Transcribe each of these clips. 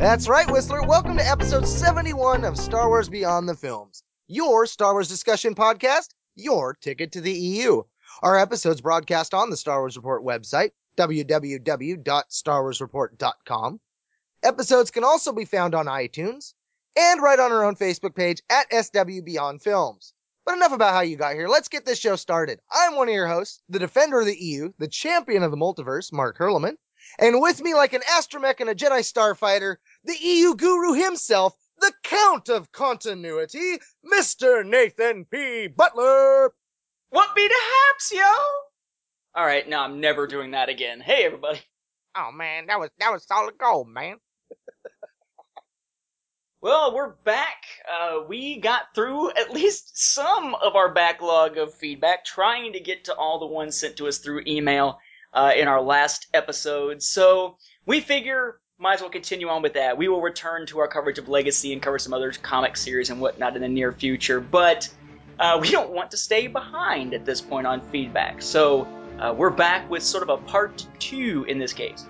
That's right, Whistler. Welcome to episode 71 of Star Wars Beyond the Films, your Star Wars discussion podcast, your ticket to the EU. Our episodes broadcast on the Star Wars Report website, www.starwarsreport.com. Episodes can also be found on iTunes and right on our own Facebook page at SW Beyond Films. But enough about how you got here. Let's get this show started. I'm one of your hosts, the defender of the EU, the champion of the multiverse, Mark Hurleman. And with me, like an astromech and a Jedi starfighter, the EU guru himself, the Count of Continuity, Mr. Nathan P. Butler. What be the haps, yo? All right, now I'm never doing that again. Hey, everybody. Oh man, that was that was solid gold, man. Well, we're back. Uh, we got through at least some of our backlog of feedback, trying to get to all the ones sent to us through email uh, in our last episode. So we figure might as well continue on with that. We will return to our coverage of Legacy and cover some other comic series and whatnot in the near future, but uh, we don't want to stay behind at this point on feedback. So uh, we're back with sort of a part two in this case.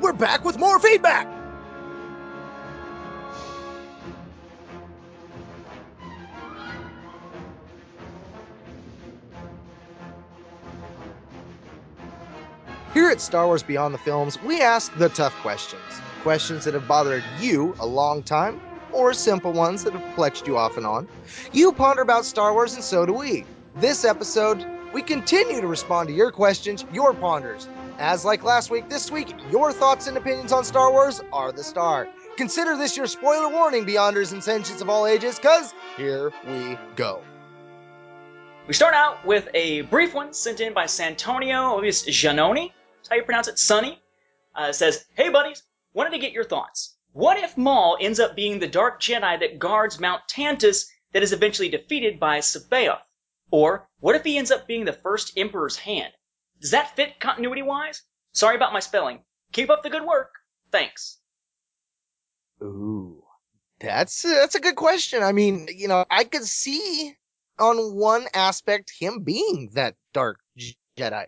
We're back with more feedback. Here at Star Wars Beyond the Films, we ask the tough questions. Questions that have bothered you a long time, or simple ones that have perplexed you off and on. You ponder about Star Wars, and so do we. This episode, we continue to respond to your questions, your ponders. As like last week, this week, your thoughts and opinions on Star Wars are the star. Consider this your spoiler warning, Beyonders and Sentients of all ages, because here we go. We start out with a brief one sent in by Santonio Giannoni. That's how you pronounce it, Sunny Uh, says, Hey buddies, wanted to get your thoughts. What if Maul ends up being the Dark Jedi that guards Mount Tantiss that is eventually defeated by C'baoth? Or what if he ends up being the first Emperor's hand? Does that fit continuity wise? Sorry about my spelling. Keep up the good work. Thanks. Ooh, that's that's a good question. I mean, you know, I could see on one aspect him being that dark Jedi.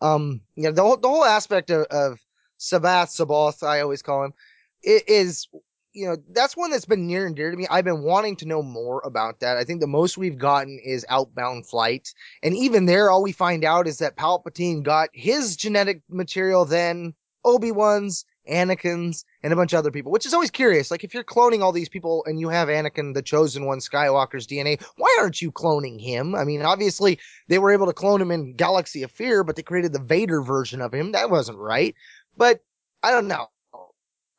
Um, you know, the whole the whole aspect of, of Sabath, Sabath, I always call him, is you know that's one that's been near and dear to me. I've been wanting to know more about that. I think the most we've gotten is Outbound Flight, and even there, all we find out is that Palpatine got his genetic material, then Obi Wan's, Anakin's, and a bunch of other people, which is always curious. Like if you're cloning all these people and you have Anakin, the chosen one, Skywalker's DNA, why aren't you cloning him? I mean, obviously they were able to clone him in Galaxy of Fear, but they created the Vader version of him. That wasn't right. But I don't know.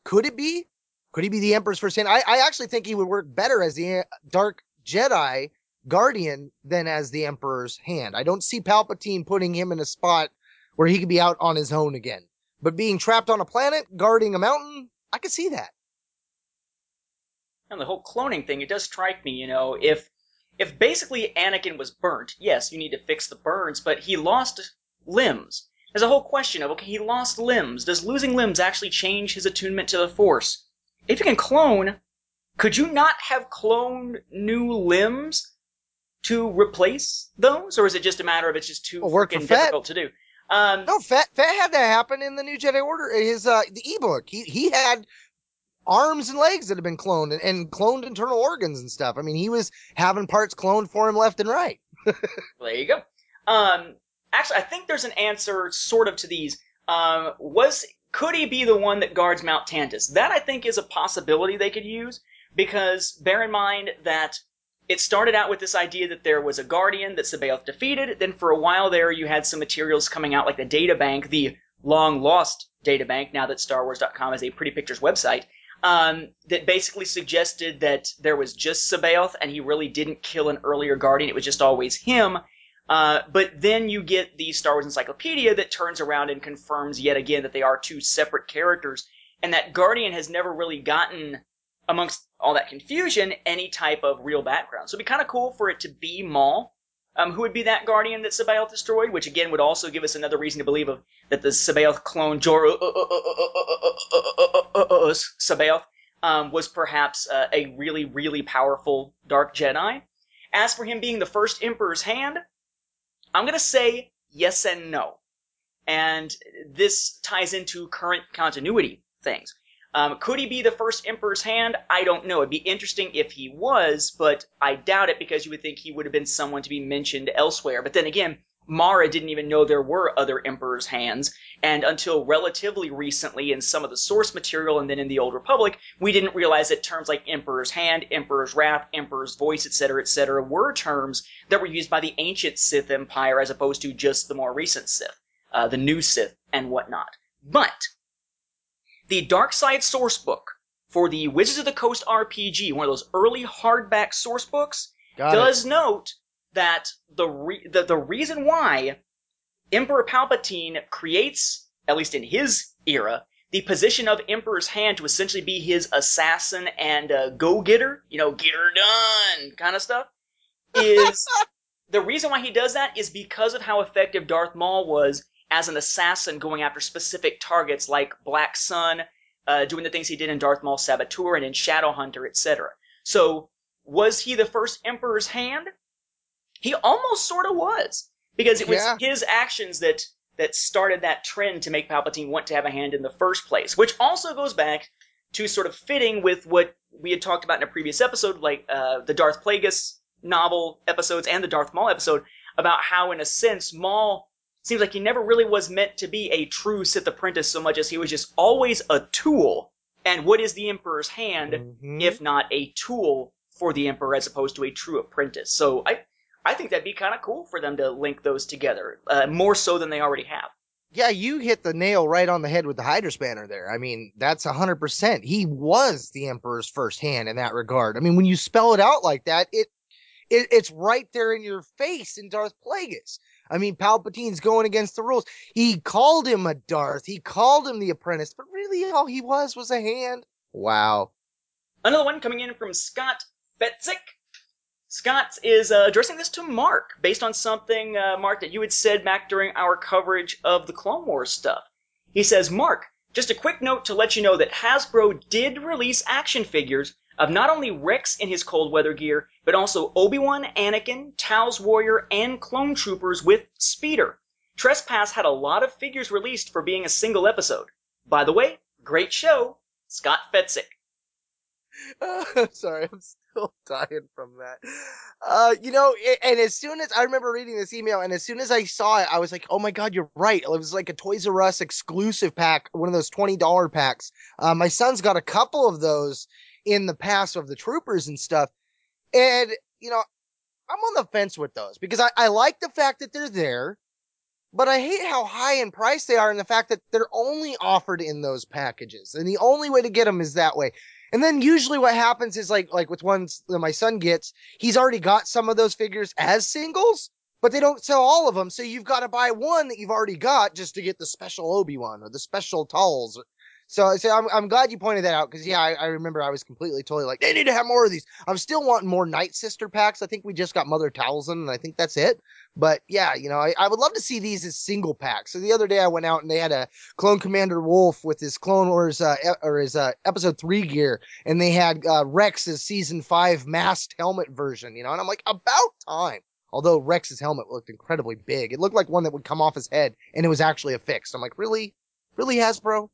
Could it be? Could he be the Emperor's first hand? I, I actually think he would work better as the uh, Dark Jedi Guardian than as the Emperor's hand. I don't see Palpatine putting him in a spot where he could be out on his own again. But being trapped on a planet, guarding a mountain, I could see that. And the whole cloning thing, it does strike me, you know, if if basically Anakin was burnt, yes, you need to fix the burns, but he lost limbs. There's a whole question of okay, he lost limbs. Does losing limbs actually change his attunement to the Force? If you can clone, could you not have cloned new limbs to replace those, or is it just a matter of it's just too Well, work freaking difficult to do? Um, No, Fett, Fett had that happen in the New Jedi Order. His uh, the ebook. He he had arms and legs that had been cloned and, and cloned internal organs and stuff. I mean, he was having parts cloned for him left and right. There you go. Um, actually, I think there's an answer sort of to these. Um, was could he be the one that guards Mount Tantiss? That I think is a possibility they could use because bear in mind that it started out with this idea that there was a guardian that C'baoth defeated. Then for a while there, you had some materials coming out like the data bank, the long lost data bank. Now that StarWars.com is a Pretty Pictures website. Um, that basically suggested that there was just C'baoth and he really didn't kill an earlier guardian. It was just always him. Uh, but then you get the Star Wars Encyclopedia that turns around and confirms yet again that they are two separate characters, and that Guardian has never really gotten amongst all that confusion, any type of real background. So it'd be kind of cool for it to be Maul, um, who would be that guardian that C'baoth destroyed, which again would also give us another reason to believe of, that the C'baoth clone Jor C'baoth um, was perhaps uh, a really, really powerful Dark Jedi. As for him being the first Emperor's hand, I'm going to say yes and no. And this ties into current continuity things. Um, could he be the first Emperor's hand? I don't know. It'd be interesting if he was, but I doubt it because you would think he would have been someone to be mentioned elsewhere. But then again, Mara didn't even know there were other Emperor's hands, and until relatively recently in some of the source material and then in the Old Republic, we didn't realize that terms like Emperor's Hand, Emperor's Wrath, Emperor's Voice, etc., etc., were terms that were used by the ancient Sith Empire as opposed to just the more recent Sith, uh, the new Sith, and whatnot. But the Dark Side source book for the Wizards of the Coast RPG, one of those early hardback source books, Got it. does note that the, re- the the reason why Emperor Palpatine creates, at least in his era, the position of Emperor's Hand to essentially be his assassin and uh, go-getter, you know, get her done kind of stuff, is the reason why he does that is because of how effective Darth Maul was as an assassin going after specific targets like Black Sun, uh, doing the things he did in Darth Maul Saboteur and in Shadowhunter, etc. So, was he the first Emperor's Hand? He almost sort of was because it was Yeah. his actions that that started that trend to make Palpatine want to have a hand in the first place, which also goes back to sort of fitting with what we had talked about in a previous episode, like uh, the Darth Plagueis novel episodes and the Darth Maul episode, about how, in a sense, Maul seems like he never really was meant to be a true Sith apprentice so much as he was just always a tool. And what is the Emperor's hand Mhm. if not a tool for the Emperor as opposed to a true apprentice? So I, I think that'd be kind of cool for them to link those together, uh, more so than they already have. Yeah, you hit the nail right on the head with the hydrospanner there. I mean, that's a hundred percent. He was the Emperor's first hand in that regard. I mean, when you spell it out like that, it, it it's right there in your face in Darth Plagueis. I mean, Palpatine's going against the rules. He called him a Darth. He called him the apprentice, but really all he was was a hand. Wow. Another one coming in from Scott Fetzik. Scott is uh, addressing this to Mark based on something, uh, Mark, that you had said back during our coverage of the Clone Wars stuff. He says, Mark, just a quick note to let you know that Hasbro did release action figures of not only Rex in his cold weather gear, but also Obi-Wan, Anakin, Talz Warrior, and Clone Troopers with Speeder. Trespass had a lot of figures released for being a single episode. By the way, great show, Scott Fetzik. Sorry, I'm still dying from that. Uh, you know, a- and as soon as I remember reading this email, and as soon as I saw it, I was like, "Oh my god, you're right!" It was like a Toys R Us exclusive pack, one of those twenty dollar packs. Uh, my son's got a couple of those in the past of the troopers and stuff, and you know, I'm on the fence with those because I, I like the fact that they're there, but I hate how high in price they are, and the fact that they're only offered in those packages, and the only way to get them is that way. And then usually what happens is like like with ones that my son gets, he's already got some of those figures as singles, but they don't sell all of them. So you've got to buy one that you've already got just to get the special Obi Wan or the special Talz. So, so I'm I'm glad you pointed that out because yeah, I, I remember I was completely totally like they need to have more of these. I'm still wanting more Night Sister packs. I think we just got Mother Talzin, and I think that's it. But yeah, you know, I, I would love to see these as single packs. So the other day I went out and they had a Clone Commander Wolf with his Clone Wars uh, or his uh, Episode Three gear, and they had uh, Rex's Season Five masked helmet version. You know, and I'm like, about time. Although Rex's helmet looked incredibly big, it looked like one that would come off his head, and it was actually affixed. I'm like, really, really Hasbro?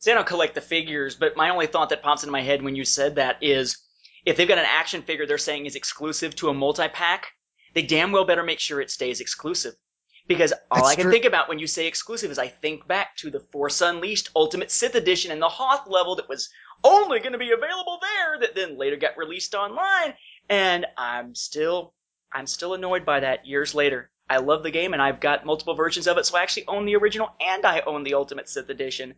See, I don't collect the figures, but my only thought that pops into my head when you said that is if they've got an action figure they're saying is exclusive to a multi pack, they damn well better make sure it stays exclusive. Because all That's I can true. think about when you say exclusive is I think back to the Force Unleashed Ultimate Sith Edition and the Hoth level that was only going to be available there that then later got released online. And I'm still, I'm still annoyed by that years later. I love the game and I've got multiple versions of it, so I actually own the original and I own the Ultimate Sith Edition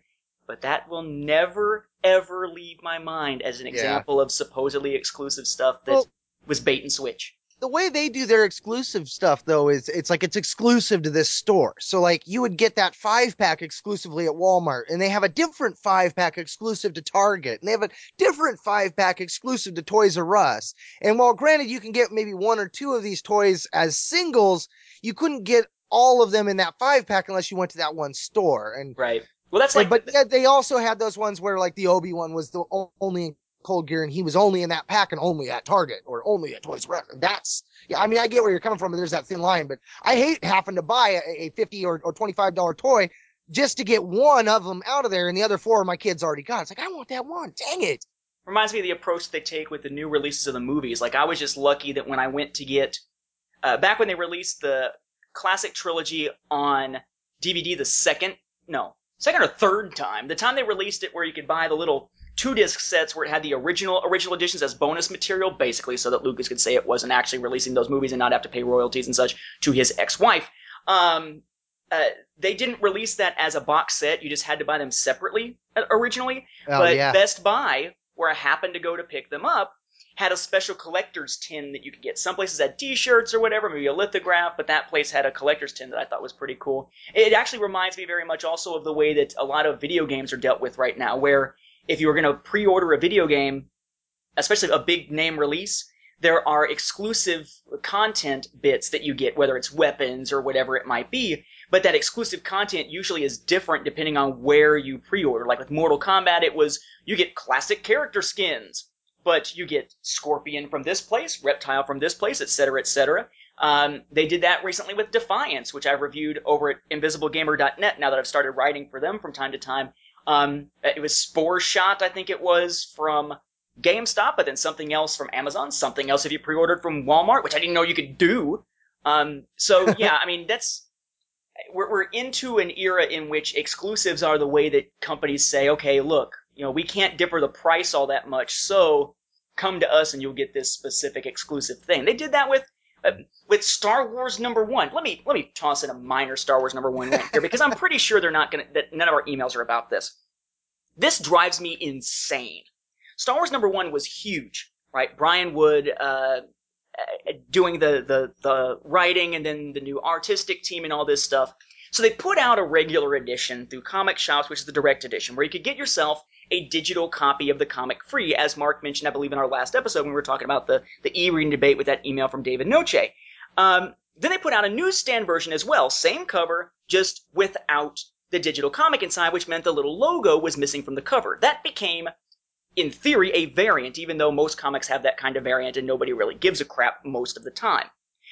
but that will never ever leave my mind as an Yeah. example of supposedly exclusive stuff that Well- was bait and switch. the way they do their exclusive stuff though is it's like it's exclusive to this store. So like you would get that five pack exclusively at Walmart and they have a different five pack exclusive to Target and they have a different five pack exclusive to Toys R Us. And while granted you can get maybe one or two of these toys as singles, you couldn't get all of them in that five pack unless you went to that one store. And Right. Well, that's like but yeah, they also had those ones where like the Obi one was the only cold gear and he was only in that pack and only at Target or only at Toys R Us. And that's yeah, I mean I get where you're coming from. There's that thin line, but I hate having to buy a, a fifty or, or twenty five dollar toy just to get one of them out of there, and the other four my kids already got. It's like I want that one. Dang it! reminds me of the approach they take with the new releases of the movies. Like I was just lucky that when I went to get uh, back when they released the classic trilogy on DVD the second no second or third time the time they released it where you could buy the little two disc sets where it had the original original editions as bonus material basically so that Lucas could say it wasn't actually releasing those movies and not have to pay royalties and such to his ex-wife. Um uh, they didn't release that as a box set. You just had to buy them separately uh, originally. Oh but yeah, Best Buy, where I happened to go to pick them up, had a special collector's tin that you could get. Some places had T-shirts or whatever, maybe a lithograph, but that place had a collector's tin that I thought was pretty cool. It actually reminds me very much also of the way that a lot of video games are dealt with right now, where if you were going to pre-order a video game, especially a big name release, there are exclusive content bits that you get, whether it's weapons or whatever it might be. But that exclusive content usually is different depending on where you pre-order. Like with Mortal Kombat, it was you get classic character skins, but you get Scorpion from this place, Reptile from this place, etc., etc. Um, they did that recently with Defiance, which I've reviewed over at InvisibleGamer.net. Now that I've started writing for them from time to time, um, it was Spore Shot, I think it was from GameStop, but then something else from Amazon, something else if you pre-ordered from Walmart, which I didn't know you could do. Um, so yeah, I mean that's we're we're into an era in which exclusives are the way that companies say, okay, look, you know, we can't differ the price all that much, so come to us and you'll get this specific exclusive thing. They did that with uh, with Star Wars number one. Let me let me toss in a minor Star Wars number one here because I'm pretty sure they're not gonna that none of our emails are about this. This drives me insane. Star Wars number one was huge, right? Brian Wood uh, uh, doing the, the the writing and then the new artistic team and all this stuff. So they put out a regular edition through comic shops, which is the direct edition, where you could get yourself a digital copy of the comic free, as Mark mentioned, I believe, in our last episode when we were talking about the, the e-reading debate with that email from David Noche. Um, then they put out a newsstand version as well, same cover, just without the digital comic inside, which meant the little logo was missing from the cover. That became, in theory, a variant, even though most comics have that kind of variant and nobody really gives a crap most of the time.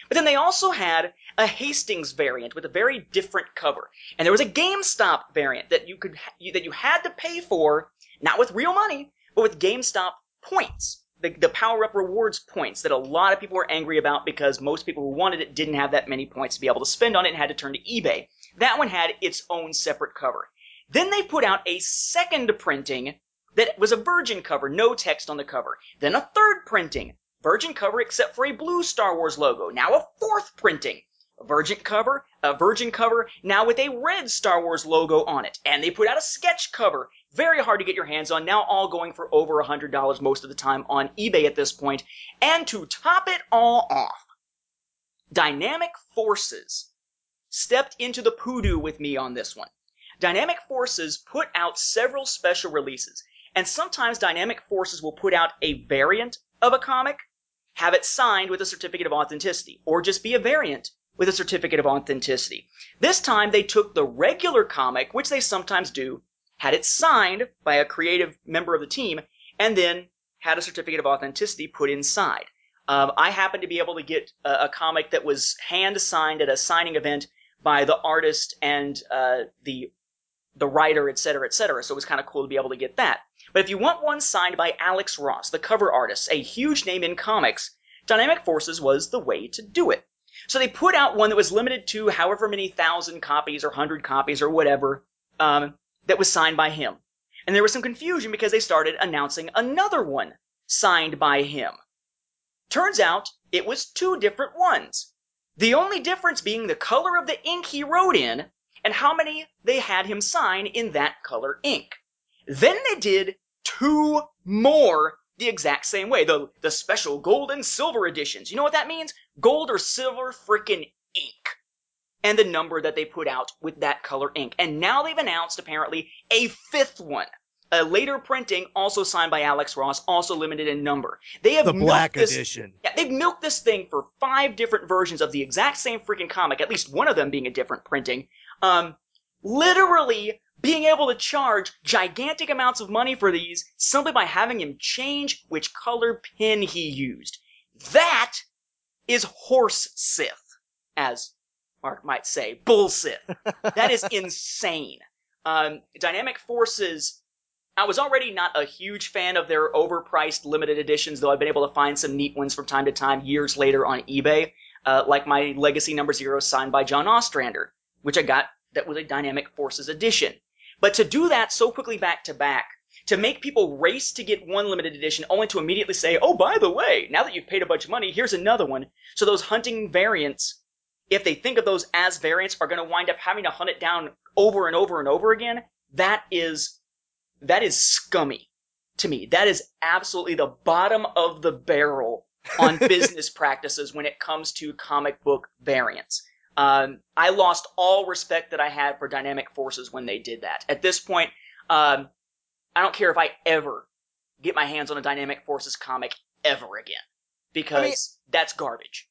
But then they also had a Hastings variant with a very different cover, and there was a GameStop variant that you could that you had to pay for, not with real money, but with GameStop points, the, the power up rewards points that a lot of people were angry about because most people who wanted it didn't have that many points to be able to spend on it and had to turn to eBay. That one had its own separate cover. Then they put out a second printing that was a virgin cover, no text on the cover. Then a third printing, virgin cover except for a blue Star Wars logo. Now a fourth printing, a virgin cover, a virgin cover, now with a red Star Wars logo on it. And they put out a sketch cover, very hard to get your hands on, now all going for over a hundred dollars most of the time on eBay at this point. And to top it all off, Dynamic Forces stepped into the poodoo with me on this one. Dynamic Forces put out several special releases, and sometimes Dynamic Forces will put out a variant of a comic, have it signed with a certificate of authenticity, or just be a variant with a certificate of authenticity. This time they took the regular comic, which they sometimes do, had it signed by a creative member of the team, and then had a certificate of authenticity put inside. Um, I happened to be able to get a, a comic that was hand signed at a signing event by the artist and uh, the the writer, et cetera, et cetera. So it was kind of cool to be able to get that. But if you want one signed by Alex Ross, the cover artist, a huge name in comics, Dynamic Forces was the way to do it. So they put out one that was limited to however many thousand copies or hundred copies or whatever um, that was signed by him. And there was some confusion because they started announcing another one signed by him. Turns out it was two different ones. The only difference being the color of the ink he wrote in and how many they had him sign in that color ink. Then they did two more the exact same way. The the special gold and silver editions. You know what that means? Gold or silver frickin' ink. And the number that they put out with that color ink. And now they've announced apparently a fifth one. A later printing, also signed by Alex Ross, also limited in number. They have The black this, edition. yeah, they've milked this thing for five different versions of the exact same freaking comic, at least one of them being a different printing. Um, literally being able to charge gigantic amounts of money for these simply by having him change which color pen he used. That is horse Sith, as Mark might say, bull Sith. That is insane. Um, Dynamic Forces I was already not a huge fan of their overpriced limited editions, though I've been able to find some neat ones from time to time years later on eBay, uh, like my Legacy Number Zero signed by John Ostrander, which I got that was a Dynamic Forces edition. But to do that so quickly back to back, to make people race to get one limited edition only to immediately say, oh, by the way, now that you've paid a bunch of money, here's another one. So those hunting variants, if they think of those as variants, are going to wind up having to hunt it down over and over and over again. That is that is scummy to me. That is absolutely the bottom of the barrel on business practices when it comes to comic book variants. Um, I lost all respect that I had for Dynamic Forces when they did that. At this point, um, I don't care if I ever get my hands on a Dynamic Forces comic ever again because I mean- that's garbage.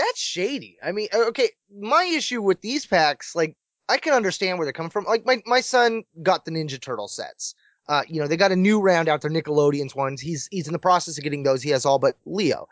That's shady. I mean, okay, my issue with these packs, like, I can understand where they're coming from. Like, my, my son got the Ninja Turtle sets. Uh, you know, they got a new round out there, Nickelodeon's ones. He's, he's in the process of getting those. He has all but Leo.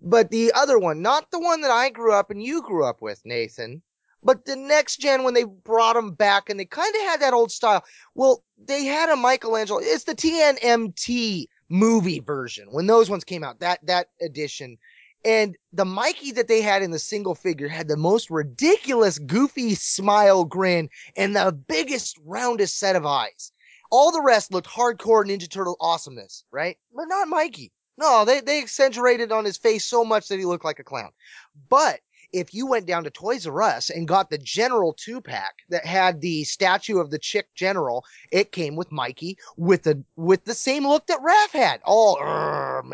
But the other one, not the one that I grew up and you grew up with, Nathan, but the next gen when they brought them back and they kind of had that old style. Well, they had a Michelangelo. It's the TNMT movie version when those ones came out, that, that edition. And the Mikey that they had in the single figure had the most ridiculous, goofy smile grin and the biggest, roundest set of eyes. All the rest looked hardcore Ninja Turtle awesomeness, right? But not Mikey. No, they, they accentuated on his face so much that he looked like a clown. But if you went down to Toys R Us and got the General 2 pack that had the statue of the chick general, it came with Mikey with the with the same look that Raph had, all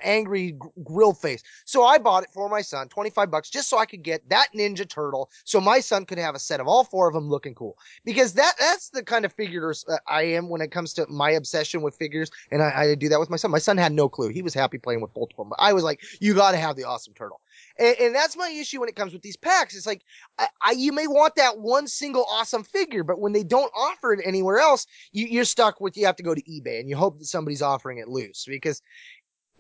angry grill face. So I bought it for my son, 25 bucks, just so I could get that Ninja Turtle so my son could have a set of all four of them looking cool. Because that that's the kind of figures I am when it comes to my obsession with figures. And I, I do that with my son. My son had no clue. He was happy playing with them. But I was like, you got to have the awesome turtle. And, and that's my issue when it comes with these packs. It's like, I, I, you may want that one single awesome figure, but when they don't offer it anywhere else, you, you're stuck with, you have to go to eBay and you hope that somebody's offering it loose because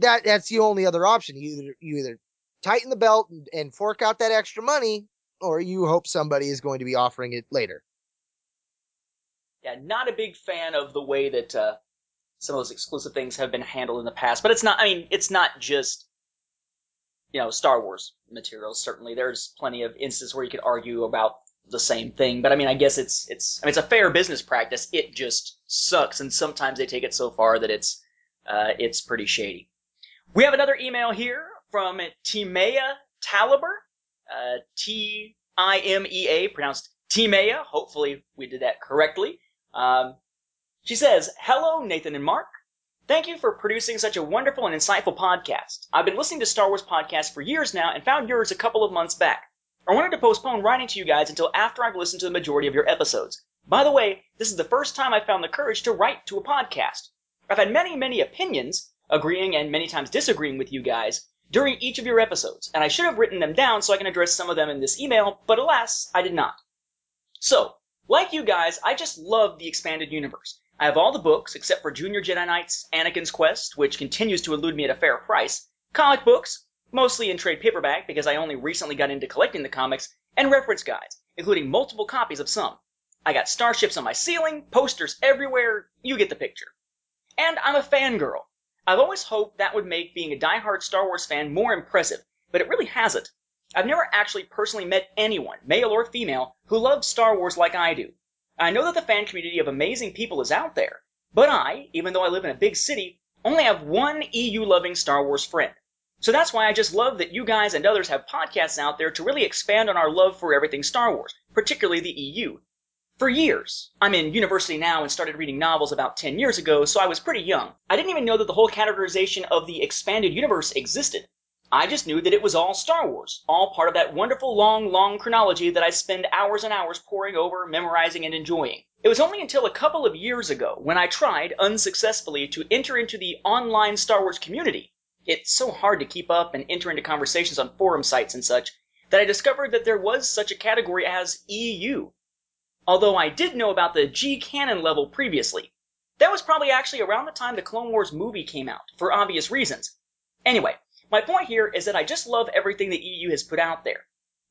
that, that's the only other option. You either, you either tighten the belt and, and fork out that extra money or you hope somebody is going to be offering it later. Yeah, not a big fan of the way that uh, some of those exclusive things have been handled in the past. But it's not. I mean, it's not just you know Star Wars materials. Certainly, there's plenty of instances where you could argue about the same thing. But I mean, I guess it's it's I mean, it's a fair business practice. It just sucks, and sometimes they take it so far that it's uh, it's pretty shady. We have another email here from Timea Taliber, uh, T I M E A, pronounced Timea. Hopefully, we did that correctly. Um, she says, Hello, Nathan and Mark. Thank you for producing such a wonderful and insightful podcast. I've been listening to Star Wars podcasts for years now and found yours a couple of months back. I wanted to postpone writing to you guys until after I've listened to the majority of your episodes. By the way, this is the first time I've found the courage to write to a podcast. I've had many, many opinions, agreeing and many times disagreeing with you guys, during each of your episodes, and I should have written them down so I can address some of them in this email, but alas, I did not. So, like you guys, I just love the expanded universe. I have all the books except for Junior Jedi Knight's Anakin's Quest, which continues to elude me at a fair price, comic books, mostly in trade paperback because I only recently got into collecting the comics, and reference guides, including multiple copies of some. I got starships on my ceiling, posters everywhere, you get the picture. And I'm a fangirl. I've always hoped that would make being a die-hard Star Wars fan more impressive, but it really hasn't. I've never actually personally met anyone, male or female, who loves Star Wars like I do. I know that the fan community of amazing people is out there, but I, even though I live in a big city, only have one EU loving Star Wars friend. So that's why I just love that you guys and others have podcasts out there to really expand on our love for everything Star Wars, particularly the EU. For years, I'm in university now and started reading novels about 10 years ago, so I was pretty young. I didn't even know that the whole categorization of the expanded universe existed. I just knew that it was all Star Wars, all part of that wonderful long, long chronology that I spend hours and hours poring over, memorizing, and enjoying. It was only until a couple of years ago when I tried, unsuccessfully, to enter into the online Star Wars community. It's so hard to keep up and enter into conversations on forum sites and such that I discovered that there was such a category as EU. Although I did know about the G canon level previously. That was probably actually around the time the Clone Wars movie came out, for obvious reasons. Anyway, my point here is that I just love everything the EU has put out there.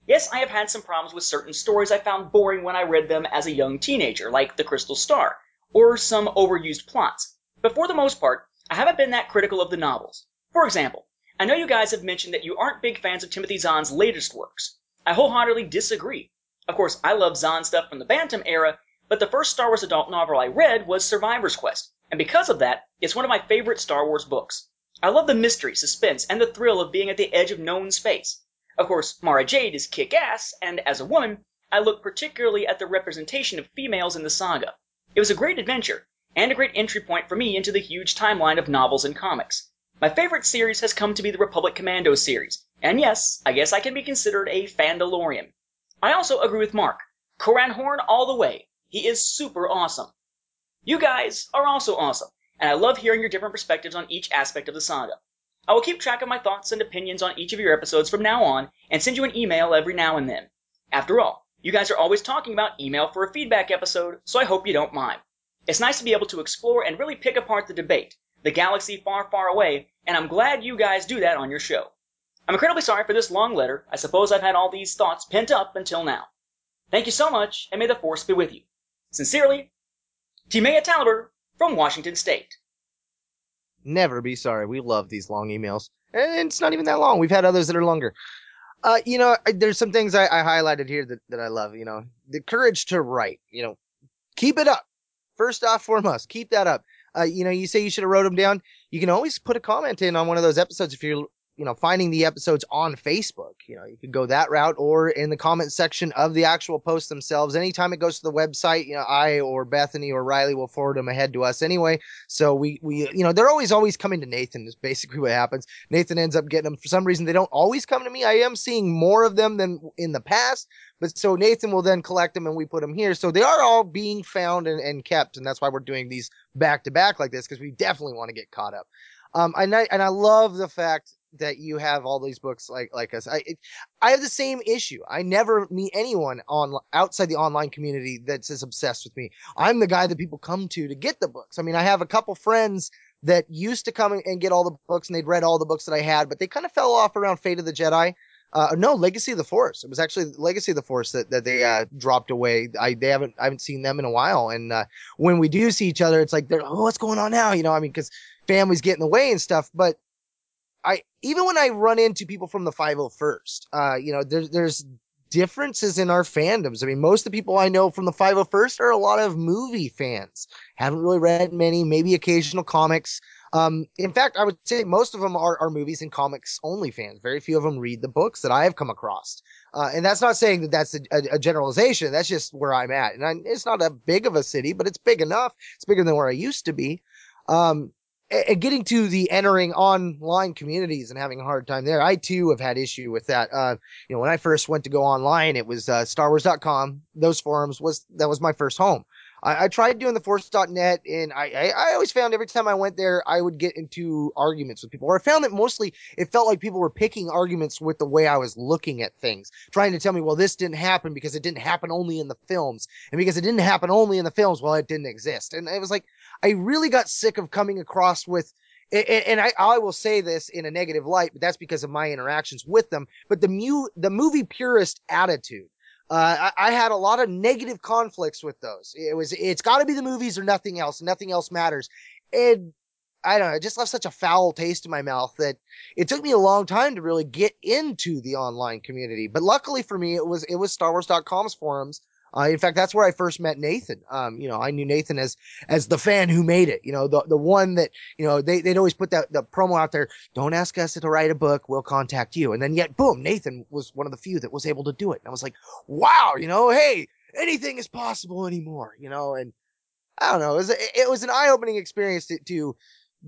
Yes, I have had some problems with certain stories I found boring when I read them as a young teenager, like The Crystal Star, or some overused plots. But for the most part, I haven't been that critical of the novels. For example, I know you guys have mentioned that you aren't big fans of Timothy Zahn's latest works. I wholeheartedly disagree. Of course, I love Zahn stuff from the Bantam era, but the first Star Wars adult novel I read was Survivor's Quest, and because of that, it's one of my favorite Star Wars books. I love the mystery, suspense, and the thrill of being at the edge of known space. Of course, Mara Jade is kick ass, and as a woman, I look particularly at the representation of females in the saga. It was a great adventure, and a great entry point for me into the huge timeline of novels and comics. My favorite series has come to be the Republic Commando series, and yes, I guess I can be considered a Fandalorian. I also agree with Mark. Corran Horn all the way. He is super awesome. You guys are also awesome, and I love hearing your different perspectives on each aspect of the saga. I will keep track of my thoughts and opinions on each of your episodes from now on and send you an email every now and then. After all, you guys are always talking about email for a feedback episode, so I hope you don't mind. It's nice to be able to explore and really pick apart the debate, the galaxy far, far away, and I'm glad you guys do that on your show. I'm incredibly sorry for this long letter. I suppose I've had all these thoughts pent up until now. Thank you so much, and may the force be with you. Sincerely, Timea Taliber from Washington State. Never be sorry. We love these long emails. And it's not even that long. We've had others that are longer. Uh, you know, there's some things I, I highlighted here that, that I love. You know, the courage to write. You know, keep it up. First off, foremost, keep that up. Uh, you know, you say you should have wrote them down. You can always put a comment in on one of those episodes if you're you know, finding the episodes on Facebook. You know, you could go that route or in the comment section of the actual posts themselves. Anytime it goes to the website, you know, I or Bethany or Riley will forward them ahead to us anyway. So we, we, you know, they're always, always coming to Nathan is basically what happens. Nathan ends up getting them. For some reason, they don't always come to me. I am seeing more of them than in the past. But so Nathan will then collect them and we put them here. So they are all being found and, and kept. And that's why we're doing these back to back like this because we definitely want to get caught up. Um, and I, and I love the fact that you have all these books like like us. I I have the same issue. I never meet anyone on outside the online community that's as obsessed with me. I'm the guy that people come to to get the books. I mean, I have a couple friends that used to come and get all the books and they'd read all the books that I had, but they kind of fell off around Fate of the Jedi. Uh, no, Legacy of the Force. It was actually Legacy of the Force that, that they uh, dropped away. I they haven't I haven't seen them in a while. And uh, when we do see each other, it's like they're oh what's going on now? You know, I mean, because families get in the way and stuff. But I even when I run into people from the 501st, uh, you know, there's there's differences in our fandoms. I mean, most of the people I know from the 501st are a lot of movie fans. Haven't really read many, maybe occasional comics. Um, in fact, I would say most of them are, are movies and comics only fans. Very few of them read the books that I have come across. Uh, and that's not saying that that's a, a, a generalization. That's just where I'm at. And I, it's not a big of a city, but it's big enough. It's bigger than where I used to be. Um, and getting to the entering online communities and having a hard time there. I too have had issue with that. Uh, you know, when I first went to go online, it was, uh, StarWars.com. Those forums was, that was my first home. I, I tried doing the force.net and I, I, I, always found every time I went there, I would get into arguments with people or I found that mostly it felt like people were picking arguments with the way I was looking at things, trying to tell me, well, this didn't happen because it didn't happen only in the films and because it didn't happen only in the films, well, it didn't exist. And it was like, I really got sick of coming across with and I, I will say this in a negative light, but that's because of my interactions with them. But the mu, the movie purist attitude, uh, I, I, had a lot of negative conflicts with those. It was, it's got to be the movies or nothing else. Nothing else matters. And I don't know, it just left such a foul taste in my mouth that it took me a long time to really get into the online community. But luckily for me, it was, it was Star Wars.com's forums uh, in fact, that's where I first met Nathan. Um, you know, I knew Nathan as, as the fan who made it, you know, the, the one that, you know, they, they'd always put that, the promo out there. Don't ask us to write a book. We'll contact you. And then yet, boom, Nathan was one of the few that was able to do it. And I was like, wow, you know, hey, anything is possible anymore, you know, and I don't know, it was, it was an eye opening experience to, to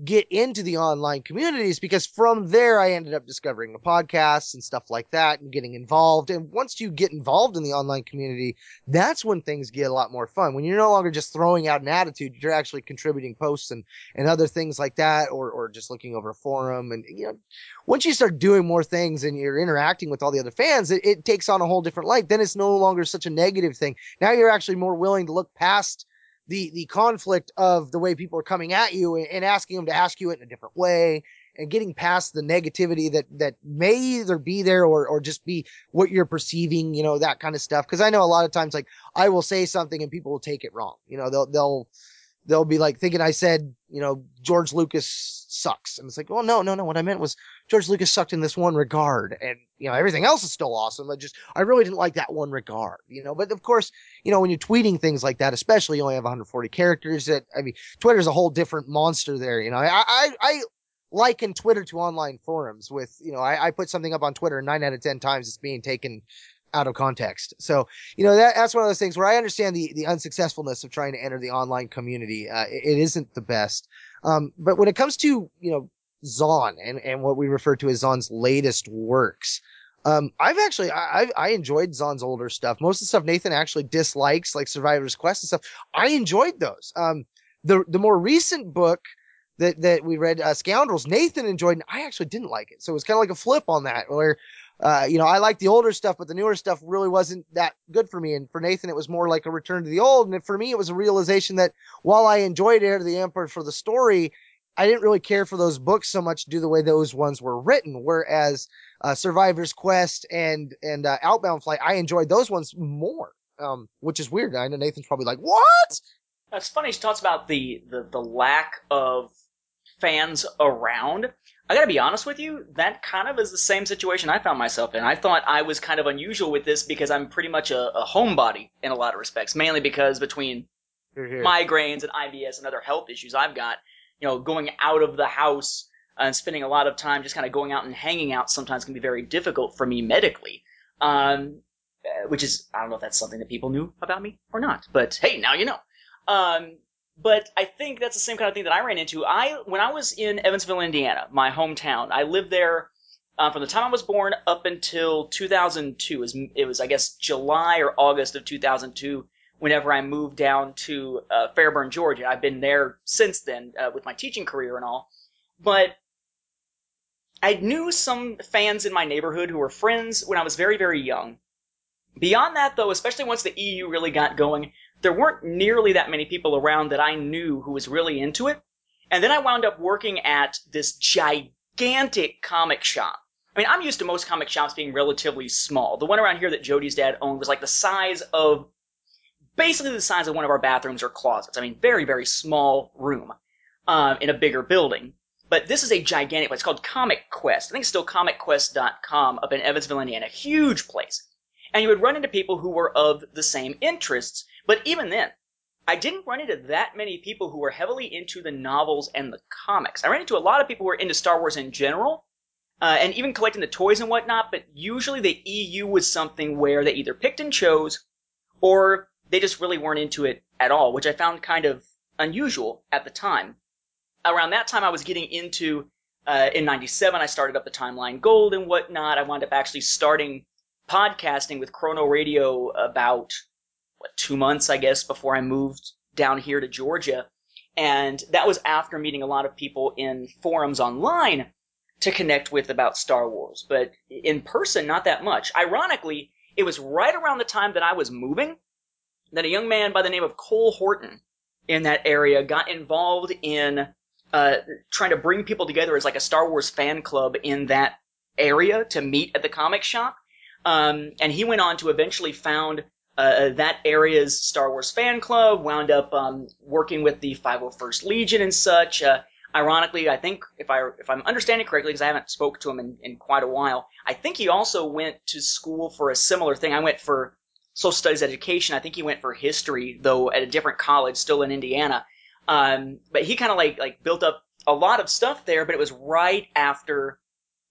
get into the online communities because from there I ended up discovering the podcasts and stuff like that and getting involved. And once you get involved in the online community, that's when things get a lot more fun. When you're no longer just throwing out an attitude, you're actually contributing posts and, and other things like that, or, or just looking over a forum. And, you know, once you start doing more things and you're interacting with all the other fans, it, it takes on a whole different light. Then it's no longer such a negative thing. Now you're actually more willing to look past the the conflict of the way people are coming at you and, asking them to ask you it in a different way and getting past the negativity that that may either be there or or just be what you're perceiving, you know, that kind of stuff. Because I know a lot of times, like I will say something and people will take it wrong. You know, they'll they'll they'll be like thinking I said, you know, George Lucas sucks, and it's like, well, no, no, no. What I meant was George Lucas sucked in this one regard, and you know everything else is still awesome. I just I really didn't like that one regard, you know. But of course, you know when you're tweeting things like that, especially you only have 140 characters. That I mean, Twitter's a whole different monster there. You know, I I, I liken Twitter to online forums. With you know, I, I put something up on Twitter, and nine out of ten times it's being taken out of context. So, you know, that, that's one of those things where I understand the, the unsuccessfulness of trying to enter the online community. Uh, it, it isn't the best. Um, but when it comes to, you know, Zahn and, and what we refer to as Zahn's latest works, um, I've actually, I, I enjoyed Zahn's older stuff. Most of the stuff Nathan actually dislikes, like Survivor's Quest and stuff. I enjoyed those. Um, the, the more recent book, that, that we read, uh, Scoundrels, Nathan enjoyed, and I actually didn't like it. So it was kind of like a flip on that, where uh, you know, I like the older stuff, but the newer stuff really wasn't that good for me. And for Nathan, it was more like a return to the old. And for me, it was a realization that while I enjoyed Heir to the Emperor for the story, I didn't really care for those books so much due to the way those ones were written. Whereas uh, Survivor's Quest and and uh, Outbound Flight, I enjoyed those ones more, um, which is weird. I know Nathan's probably like, "What?" That's funny. She talks about the the, the lack of fans around. I gotta be honest with you, that kind of is the same situation I found myself in. I thought I was kind of unusual with this because I'm pretty much a, a homebody in a lot of respects, mainly because between migraines and IBS and other health issues I've got, you know, going out of the house and spending a lot of time just kind of going out and hanging out sometimes can be very difficult for me medically. Um, which is, I don't know if that's something that people knew about me or not, but hey, now you know. Um, but I think that's the same kind of thing that I ran into. I when I was in Evansville, Indiana, my hometown, I lived there uh, from the time I was born up until 2002. It was, it was I guess July or August of 2002 whenever I moved down to uh, Fairburn, Georgia. I've been there since then uh, with my teaching career and all. But I knew some fans in my neighborhood who were friends when I was very, very young. Beyond that, though, especially once the EU really got going, there weren't nearly that many people around that I knew who was really into it. And then I wound up working at this gigantic comic shop. I mean, I'm used to most comic shops being relatively small. The one around here that Jody's dad owned was like the size of, basically the size of one of our bathrooms or closets. I mean, very, very small room um, in a bigger building. But this is a gigantic place. It's called Comic Quest. I think it's still comicquest.com up in Evansville, Indiana. Huge place. And you would run into people who were of the same interests. But even then, I didn't run into that many people who were heavily into the novels and the comics. I ran into a lot of people who were into Star Wars in general, uh, and even collecting the toys and whatnot, but usually the EU was something where they either picked and chose, or they just really weren't into it at all, which I found kind of unusual at the time. Around that time, I was getting into, uh, in 97, I started up the Timeline Gold and whatnot. I wound up actually starting podcasting with Chrono Radio about what, two months, I guess, before I moved down here to Georgia. And that was after meeting a lot of people in forums online to connect with about Star Wars. But in person, not that much. Ironically, it was right around the time that I was moving that a young man by the name of Cole Horton in that area got involved in uh, trying to bring people together as like a Star Wars fan club in that area to meet at the comic shop. Um, and he went on to eventually found uh, that area's Star Wars fan club, wound up um, working with the 501st Legion and such. Uh, ironically, I think if I if I'm understanding correctly, because I haven't spoke to him in, in quite a while, I think he also went to school for a similar thing. I went for social studies education. I think he went for history, though at a different college, still in Indiana. Um, but he kind of like like built up a lot of stuff there. But it was right after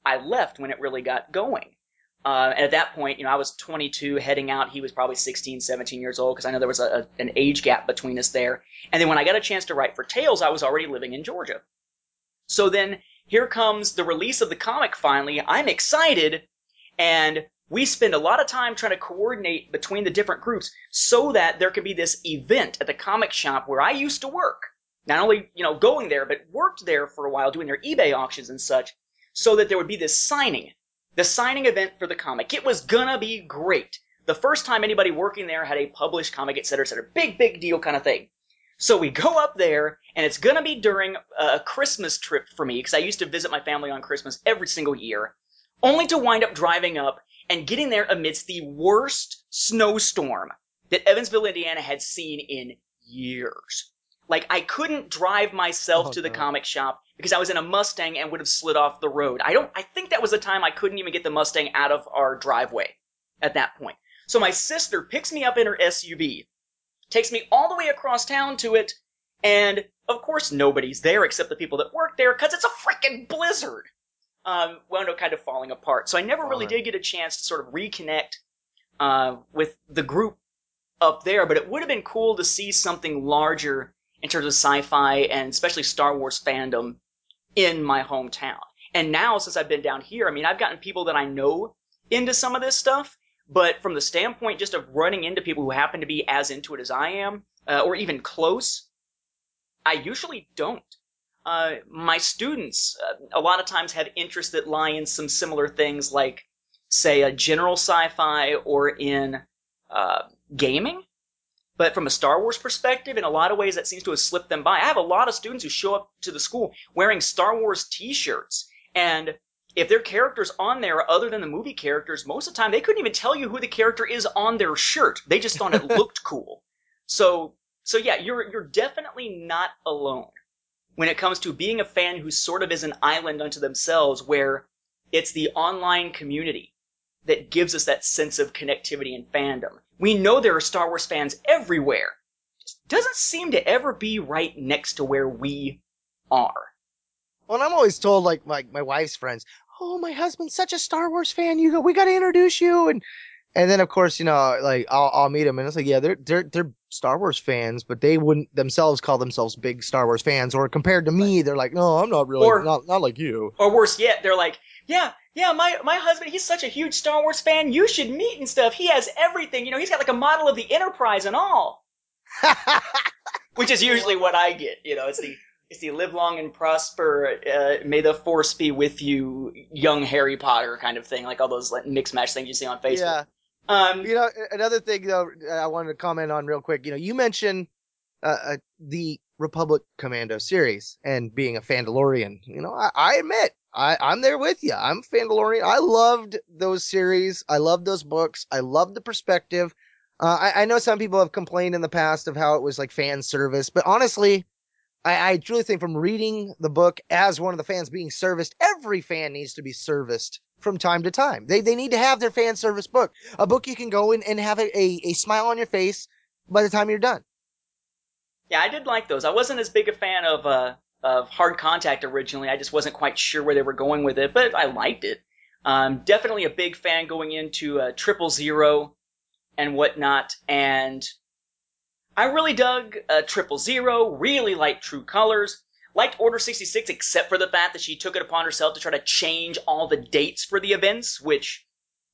I left when it really got going. Uh, and at that point, you know, I was 22 heading out. He was probably 16, 17 years old because I know there was a, a, an age gap between us there. And then when I got a chance to write for Tales, I was already living in Georgia. So then here comes the release of the comic finally. I'm excited and we spend a lot of time trying to coordinate between the different groups so that there could be this event at the comic shop where I used to work. Not only, you know, going there, but worked there for a while doing their eBay auctions and such so that there would be this signing the signing event for the comic. It was gonna be great. The first time anybody working there had a published comic, et cetera, et cetera. Big, big deal kind of thing. So we go up there, and it's gonna be during a Christmas trip for me, because I used to visit my family on Christmas every single year, only to wind up driving up and getting there amidst the worst snowstorm that Evansville, Indiana had seen in years. Like, I couldn't drive myself Oh, to the God. comic shop because I was in a Mustang and would have slid off the road. I don't, I think that was the time I couldn't even get the Mustang out of our driveway at that point. So my sister picks me up in her SUV, takes me all the way across town to it, and of course nobody's there except the people that work there because it's a freaking blizzard. Um, wound up kind of falling apart. So I never really Darn. did get a chance to sort of reconnect uh, with the group up there, but it would have been cool to see something larger in terms of sci-fi and especially Star Wars fandom in my hometown. And now, since I've been down here, I mean, I've gotten people that I know into some of this stuff, but from the standpoint just of running into people who happen to be as into it as I am, uh, or even close, I usually don't. Uh, my students, uh, a lot of times, have interests that lie in some similar things, like, say, a general sci-fi or in uh, gaming. But from a Star Wars perspective, in a lot of ways, that seems to have slipped them by. I have a lot of students who show up to the school wearing Star Wars T-shirts, and if their characters on there are other than the movie characters, most of the time they couldn't even tell you who the character is on their shirt. They just thought it looked cool. So, so yeah, you're you're definitely not alone when it comes to being a fan who sort of is an island unto themselves, where it's the online community that gives us that sense of connectivity and fandom. We know there are Star Wars fans everywhere. Just doesn't seem to ever be right next to where we are. Well, and I'm always told, like, my, my wife's friends, oh, my husband's such a Star Wars fan. You go, we got to introduce you. And, and then, of course, you know, like, I'll, I'll meet them and it's like, yeah, they're, they're, they're Star Wars fans, but they wouldn't themselves call themselves big Star Wars fans. Or compared to me, they're like, no, I'm not really, Or- not, not like you. Or worse yet, they're like, yeah, yeah, my, my husband, he's such a huge Star Wars fan, you should meet and stuff. He has everything, you know, he's got like a model of the Enterprise and all. Which is usually what I get, you know, it's the, it's the live long and prosper, uh, may the force be with you, young Harry Potter kind of thing, like all those like, mix match things you see on Facebook. yeah. Um, You know, another thing though, I wanted to comment on real quick. You know, you mentioned uh, uh, the Republic Commando series and being a Fandalorian. You know, I, I admit I, I'm there with you. I'm Fandalorian. I loved those series. I loved those books. I loved the perspective. Uh, I, I know some people have complained in the past of how it was like fan service, but honestly, I, I truly think from reading the book as one of the fans being serviced, every fan needs to be serviced from time to time. They they need to have their fan service book, a book you can go in and have a, a, a smile on your face by the time you're done. Yeah, I did like those. I wasn't as big a fan of uh, of Hard Contact originally. I just wasn't quite sure where they were going with it, but I liked it. Um, definitely a big fan going into uh, Triple Zero and whatnot, and I really dug uh, Triple Zero. Really liked True Colors. Liked Order 66, except for the fact that she took it upon herself to try to change all the dates for the events, which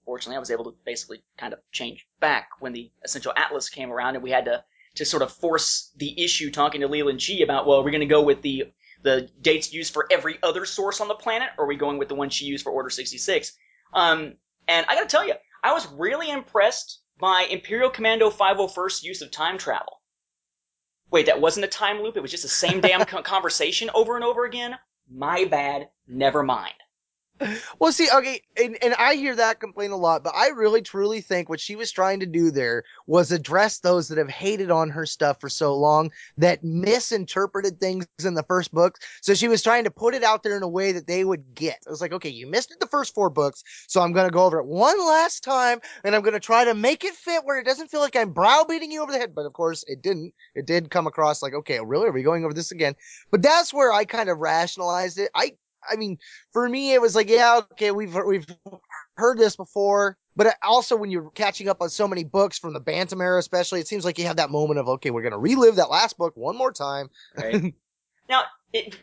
fortunately I was able to basically kind of change back when the Essential Atlas came around, and we had to to sort of force the issue talking to Leland Chee about, well, are we going to go with the the dates used for every other source on the planet, or are we going with the one she used for Order 66? Um, and I got to tell you, I was really impressed by Imperial Commando 501st's use of time travel. Wait, that wasn't a time loop? It was just the same damn conversation over and over again? My bad. Never mind. Well, see, okay, and, and I hear that complaint a lot, but I really truly think what she was trying to do there was address those that have hated on her stuff for so long that misinterpreted things in the first book. So she was trying to put it out there in a way that they would get. It was like, okay, you missed it the first four books, so I'm going to go over it one last time, and I'm going to try to make it fit where it doesn't feel like I'm browbeating you over the head. But of course, it didn't. It did come across like, okay, really, are we going over this again? But that's where I kind of rationalized it. I I mean, for me, it was like, yeah, okay, we've we've heard this before, but also when you're catching up on so many books from the Bantam era, especially, it seems like you have that moment of, okay, we're going to relive that last book one more time. Right. now, it,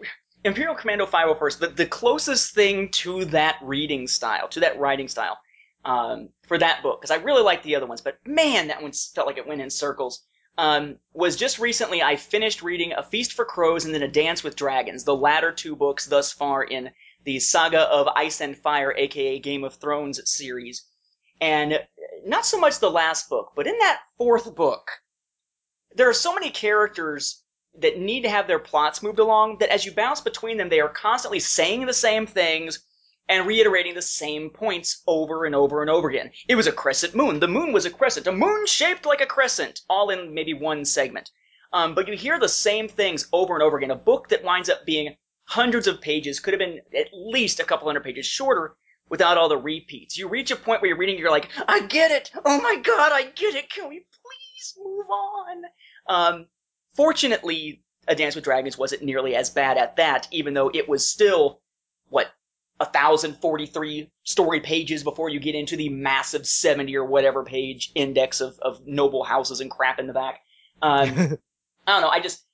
Imperial Commando 501st, the, the closest thing to that reading style, to that writing style, um, for that book, because I really like the other ones, but man, that one felt like it went in circles. Um, was just recently I finished reading A Feast for Crows and then A Dance with Dragons, the latter two books thus far in the Saga of Ice and Fire, aka Game of Thrones series. And not so much the last book, but in that fourth book, there are so many characters that need to have their plots moved along that as you bounce between them, they are constantly saying the same things and reiterating the same points over and over and over again. It was a crescent moon. The moon was a crescent. A moon shaped like a crescent, all in maybe one segment. Um, but you hear the same things over and over again. A book that winds up being hundreds of pages could have been at least a couple hundred pages shorter without all the repeats. You reach a point where you're reading, you're like, I get it. Oh my god, I get it. Can we please move on? Um, fortunately, A Dance with Dragons wasn't nearly as bad at that, even though it was still, 1043 story pages before you get into the massive 70 or whatever page index of, of noble houses and crap in the back. Um, I don't know. I just,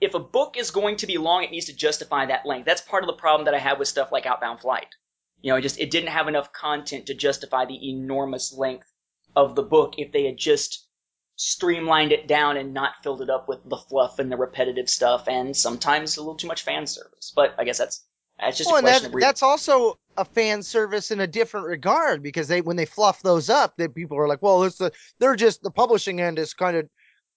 if a book is going to be long, it needs to justify that length. That's part of the problem that I have with stuff like Outbound Flight. You know, it just, it didn't have enough content to justify the enormous length of the book if they had just streamlined it down and not filled it up with the fluff and the repetitive stuff and sometimes a little too much fan service. But I guess that's that's just well, a and question that, that's also a fan service in a different regard because they when they fluff those up, then people are like, well, it's the they're just the publishing end is kind of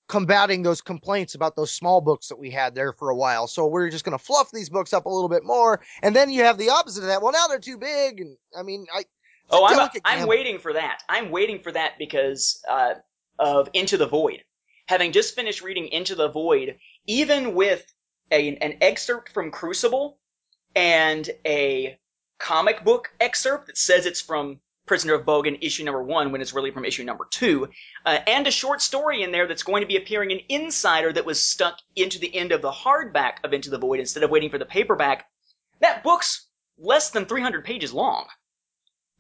combating those complaints about those small books that we had there for a while. So we're just going to fluff these books up a little bit more, and then you have the opposite of that. Well, now they're too big, and I mean, I. Oh, I'm, delicate I'm waiting for that. I'm waiting for that because uh, of Into the Void. Having just finished reading Into the Void, even with a, an excerpt from Crucible and a comic book excerpt that says it's from Prisoner of Bogan issue number one when it's really from issue number two, uh, and a short story in there that's going to be appearing in Insider that was stuck into the end of the hardback of Into the Void instead of waiting for the paperback. That book's less than 300 pages long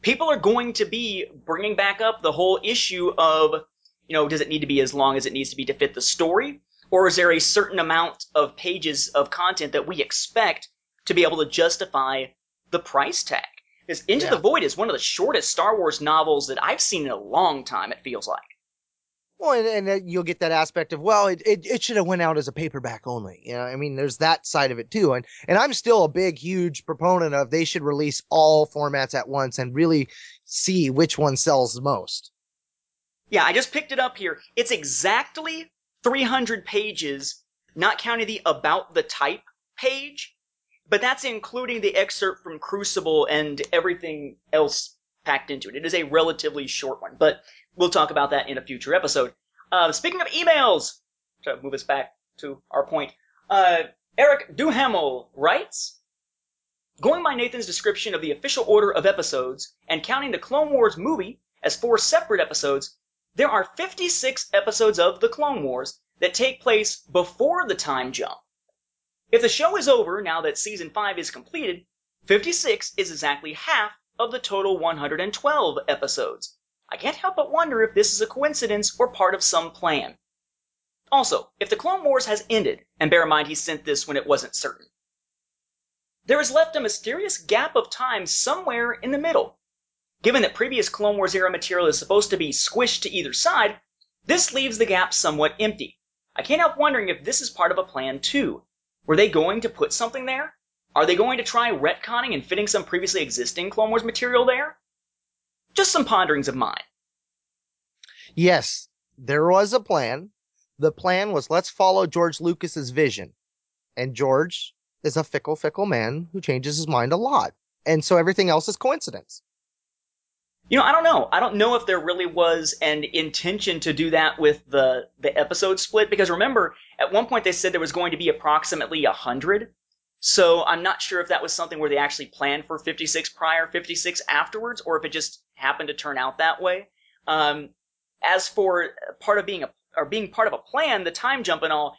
people are going to be bringing back up the whole issue of, you know, does it need to be as long as it needs to be to fit the story? Or is there a certain amount of pages of content that we expect to be able to justify the price tag? Because Into Yeah. the Void is one of the shortest Star Wars novels that I've seen in a long time, it feels like. Well, and, and uh, you'll get that aspect of well, it, it, it should have went out as a paperback only. You know, I mean, there's that side of it too. And and I'm still a big, huge proponent of they should release all formats at once and really see which one sells the most. Yeah, I just picked it up here. It's exactly 300 pages, not counting the about the type page, but that's including the excerpt from Crucible and everything else packed into it. It is a relatively short one, but we'll talk about that in a future episode. Uh, speaking of emails, to move us back to our point, uh, Eric Duhamel writes, Going by Nathan's description of the official order of episodes and counting the Clone Wars movie as four separate episodes, there are 56 episodes of The Clone Wars that take place before the time jump. If the show is over now that season 5 is completed, 56 is exactly half of the total 112 episodes. I can't help but wonder if this is a coincidence or part of some plan. Also, if the Clone Wars has ended, and bear in mind he sent this when it wasn't certain, there is left a mysterious gap of time somewhere in the middle. Given that previous Clone Wars era material is supposed to be squished to either side, this leaves the gap somewhat empty. I can't help wondering if this is part of a plan too. Were they going to put something there? Are they going to try retconning and fitting some previously existing Clone Wars material there? Just some ponderings of mine. Yes, there was a plan. The plan was let's follow George Lucas's vision. And George is a fickle, fickle man who changes his mind a lot. And so everything else is coincidence. You know, I don't know. I don't know if there really was an intention to do that with the the episode split because remember, at one point they said there was going to be approximately a hundred. So I'm not sure if that was something where they actually planned for 56 prior, 56 afterwards, or if it just happened to turn out that way. Um, as for part of being a or being part of a plan, the time jump and all,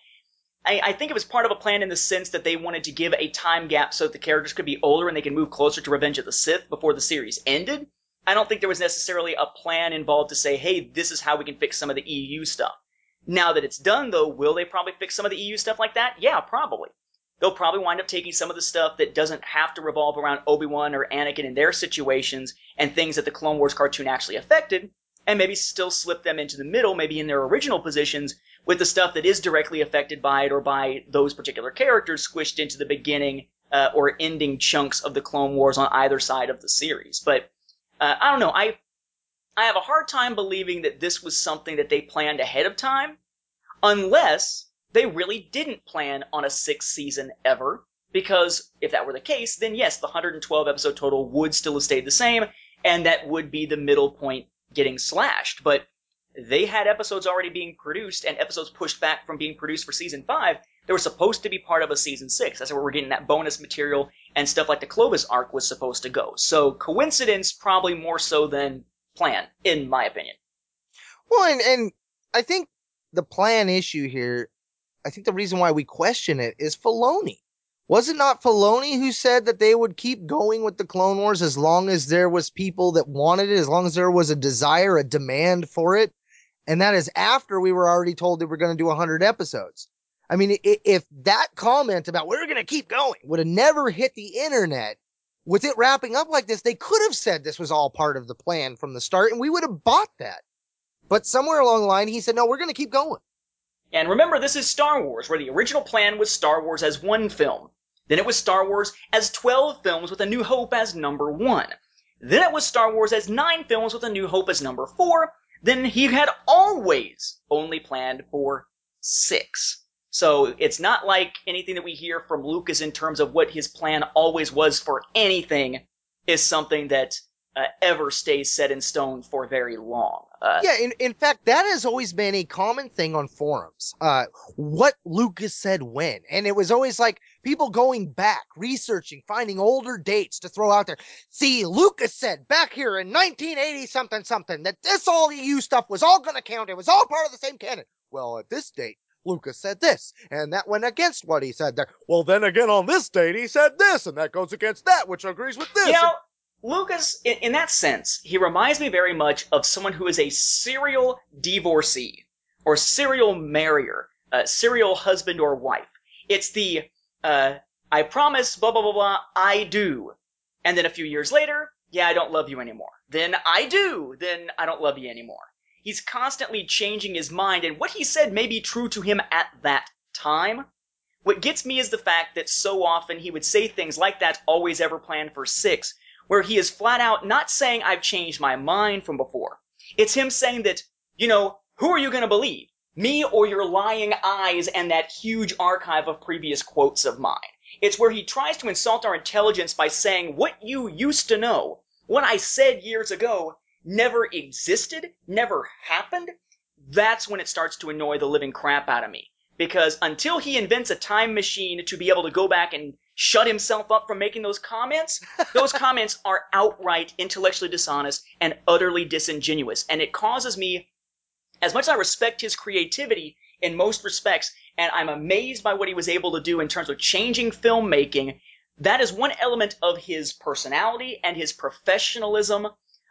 I, I think it was part of a plan in the sense that they wanted to give a time gap so that the characters could be older and they could move closer to Revenge of the Sith before the series ended. I don't think there was necessarily a plan involved to say, hey, this is how we can fix some of the EU stuff. Now that it's done, though, will they probably fix some of the EU stuff like that? Yeah, probably. They'll probably wind up taking some of the stuff that doesn't have to revolve around Obi-Wan or Anakin in their situations and things that the Clone Wars cartoon actually affected, and maybe still slip them into the middle, maybe in their original positions, with the stuff that is directly affected by it or by those particular characters squished into the beginning uh, or ending chunks of the Clone Wars on either side of the series. But uh, I don't know. I I have a hard time believing that this was something that they planned ahead of time, unless they really didn't plan on a sixth season ever. Because if that were the case, then yes, the 112 episode total would still have stayed the same, and that would be the middle point getting slashed. But they had episodes already being produced and episodes pushed back from being produced for season five They were supposed to be part of a season six. That's where we're getting that bonus material and stuff like the Clovis arc was supposed to go. So coincidence probably more so than plan, in my opinion. Well, and, and I think the plan issue here, I think the reason why we question it is Filoni. Was it not Filoni who said that they would keep going with the Clone Wars as long as there was people that wanted it, as long as there was a desire, a demand for it? And that is after we were already told that we're going to do 100 episodes. I mean, if that comment about we're going to keep going would have never hit the internet, with it wrapping up like this, they could have said this was all part of the plan from the start and we would have bought that. But somewhere along the line, he said, no, we're going to keep going. And remember, this is Star Wars, where the original plan was Star Wars as one film. Then it was Star Wars as 12 films with A New Hope as number one. Then it was Star Wars as nine films with A New Hope as number four. Then he had always only planned for six. So it's not like anything that we hear from Lucas in terms of what his plan always was for anything is something that uh, ever stays set in stone for very long. Uh, yeah, in, in fact, that has always been a common thing on forums. Uh, what Lucas said when. And it was always like people going back, researching, finding older dates to throw out there. See, Lucas said back here in 1980 something something that this all EU stuff was all going to count. It was all part of the same canon. Well, at this date, Lucas said this, and that went against what he said there. Well, then again, on this date, he said this, and that goes against that, which agrees with this. You know, Lucas, in, in that sense, he reminds me very much of someone who is a serial divorcee or serial marrier, uh, serial husband or wife. It's the uh, I promise, blah blah blah blah, I do, and then a few years later, yeah, I don't love you anymore. Then I do, then I don't love you anymore. He's constantly changing his mind, and what he said may be true to him at that time. What gets me is the fact that so often he would say things like that always ever planned for six, where he is flat out not saying I've changed my mind from before. It's him saying that, you know, who are you going to believe? Me or your lying eyes and that huge archive of previous quotes of mine? It's where he tries to insult our intelligence by saying what you used to know, what I said years ago, never existed, never happened, that's when it starts to annoy the living crap out of me. Because until he invents a time machine to be able to go back and shut himself up from making those comments, those comments are outright intellectually dishonest and utterly disingenuous. And it causes me, as much as I respect his creativity in most respects, and I'm amazed by what he was able to do in terms of changing filmmaking, that is one element of his personality and his professionalism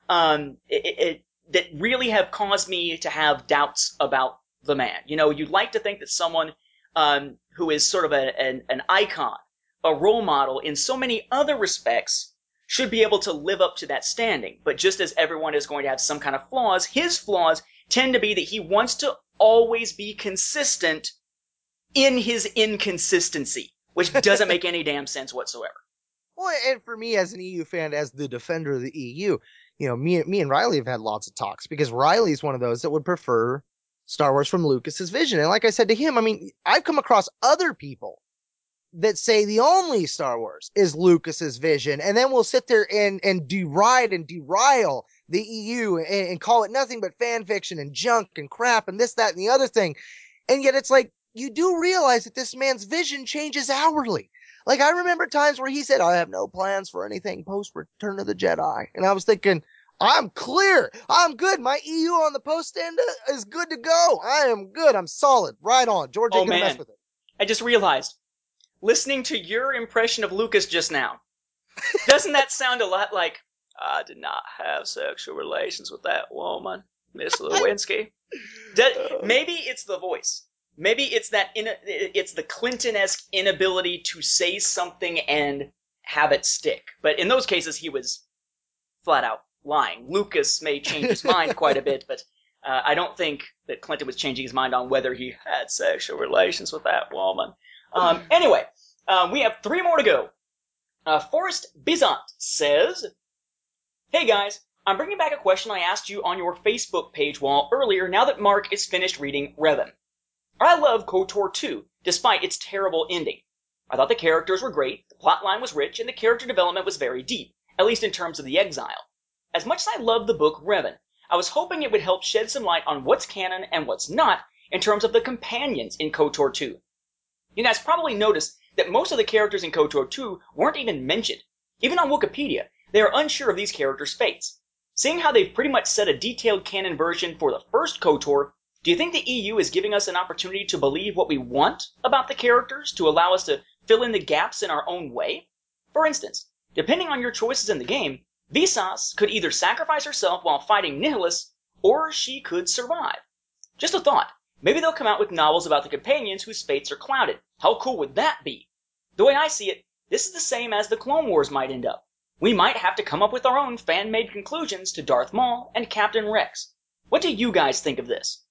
um, it, it, that really have caused me to have doubts about the man. You know, you'd like to think that someone um, who is sort of a, an, an icon, a role model in so many other respects, should be able to live up to that standing. But just as everyone is going to have some kind of flaws, his flaws tend to be that he wants to always be consistent in his inconsistency, which doesn't make any damn sense whatsoever. Well, and for me as an EU fan, as the defender of the EU, you know, me, me and Riley have had lots of talks because Riley's one of those that would prefer Star Wars from Lucas's vision. And like I said to him, I mean, I've come across other people that say the only Star Wars is Lucas's vision. And then we'll sit there and, and deride and derile the EU and, and call it nothing but fan fiction and junk and crap and this, that, and the other thing. And yet it's like, you do realize that this man's vision changes hourly. Like I remember times where he said, I have no plans for anything post Return of the Jedi. And I was thinking, I'm clear. I'm good. My EU on the post end is good to go. I am good. I'm solid. Right on. George oh, ain't gonna man. mess with it. I just realized, listening to your impression of Lucas just now, doesn't that sound a lot like I did not have sexual relations with that woman, Miss Lewinsky. That- maybe it's the voice. Maybe it's that in, it's the Clinton-esque inability to say something and have it stick. But in those cases, he was flat out lying. Lucas may change his mind quite a bit, but uh, I don't think that Clinton was changing his mind on whether he had sexual relations with that woman. Um, anyway, um, we have three more to go. Uh, Forrest Bizant says, Hey guys, I'm bringing back a question I asked you on your Facebook page wall earlier now that Mark is finished reading Revan. I love KOTOR 2, despite its terrible ending. I thought the characters were great, the plotline was rich, and the character development was very deep, at least in terms of the exile. As much as I loved the book Revan, I was hoping it would help shed some light on what's canon and what's not in terms of the companions in KOTOR 2. You guys probably noticed that most of the characters in KOTOR 2 weren't even mentioned. Even on Wikipedia, they are unsure of these characters' fates. Seeing how they've pretty much set a detailed canon version for the first KOTOR, do you think the EU is giving us an opportunity to believe what we want about the characters to allow us to fill in the gaps in our own way? For instance, depending on your choices in the game, Visas could either sacrifice herself while fighting Nihilus, or she could survive. Just a thought. Maybe they'll come out with novels about the companions whose fates are clouded. How cool would that be? The way I see it, this is the same as the Clone Wars might end up. We might have to come up with our own fan-made conclusions to Darth Maul and Captain Rex. What do you guys think of this?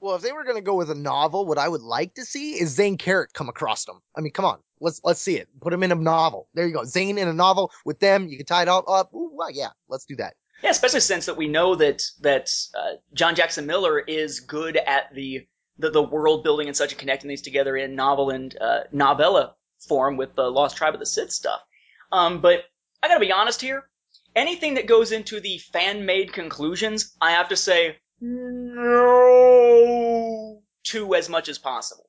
Well, if they were going to go with a novel, what I would like to see is Zayne Carrick come across them. I mean, come on, let's let's see it. Put him in a novel. There you go, Zayne in a novel with them. You can tie it all up. Ooh, well, yeah, let's do that. Yeah, especially since that we know that that uh, John Jackson Miller is good at the the, the world building and such and connecting these together in novel and uh, novella form with the Lost Tribe of the Sith stuff. Um, but I gotta be honest here. Anything that goes into the fan made conclusions, I have to say no to as much as possible.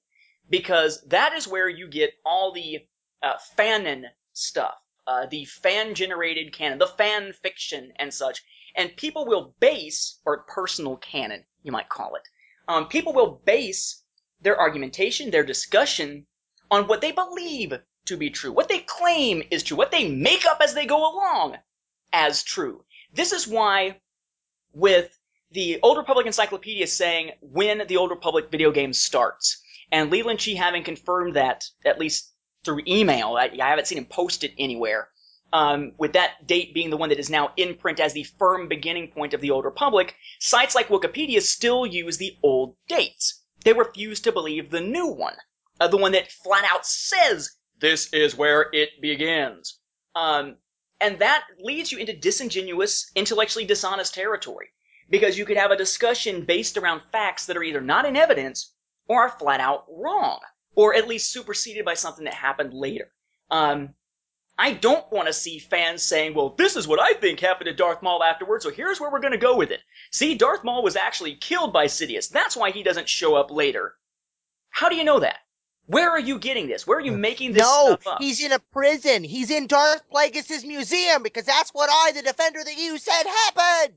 Because that is where you get all the uh, fanon stuff, uh, the fan generated canon, the fan fiction and such. And people will base, or personal canon, you might call it. Um, people will base their argumentation, their discussion, on what they believe to be true, what they claim is true, what they make up as they go along as true. This is why, with the Old Republic Encyclopedia saying when the Old Republic video game starts, and Leland Chee having confirmed that, at least through email, I, I haven't seen him post it anywhere, um, with that date being the one that is now in print as the firm beginning point of the Old Republic, sites like Wikipedia still use the old dates. They refuse to believe the new one, uh, the one that flat out says this is where it begins. Um, and that leads you into disingenuous, intellectually dishonest territory. Because you could have a discussion based around facts that are either not in evidence or are flat out wrong, or at least superseded by something that happened later. Um, I don't want to see fans saying, well, this is what I think happened to Darth Maul afterwards, so here's where we're going to go with it. See, Darth Maul was actually killed by Sidious. That's why he doesn't show up later. How do you know that? Where are you getting this? Where are you making this no, stuff up? he's in a prison. He's in Darth Plagueis' museum because that's what I, the defender that you said happened.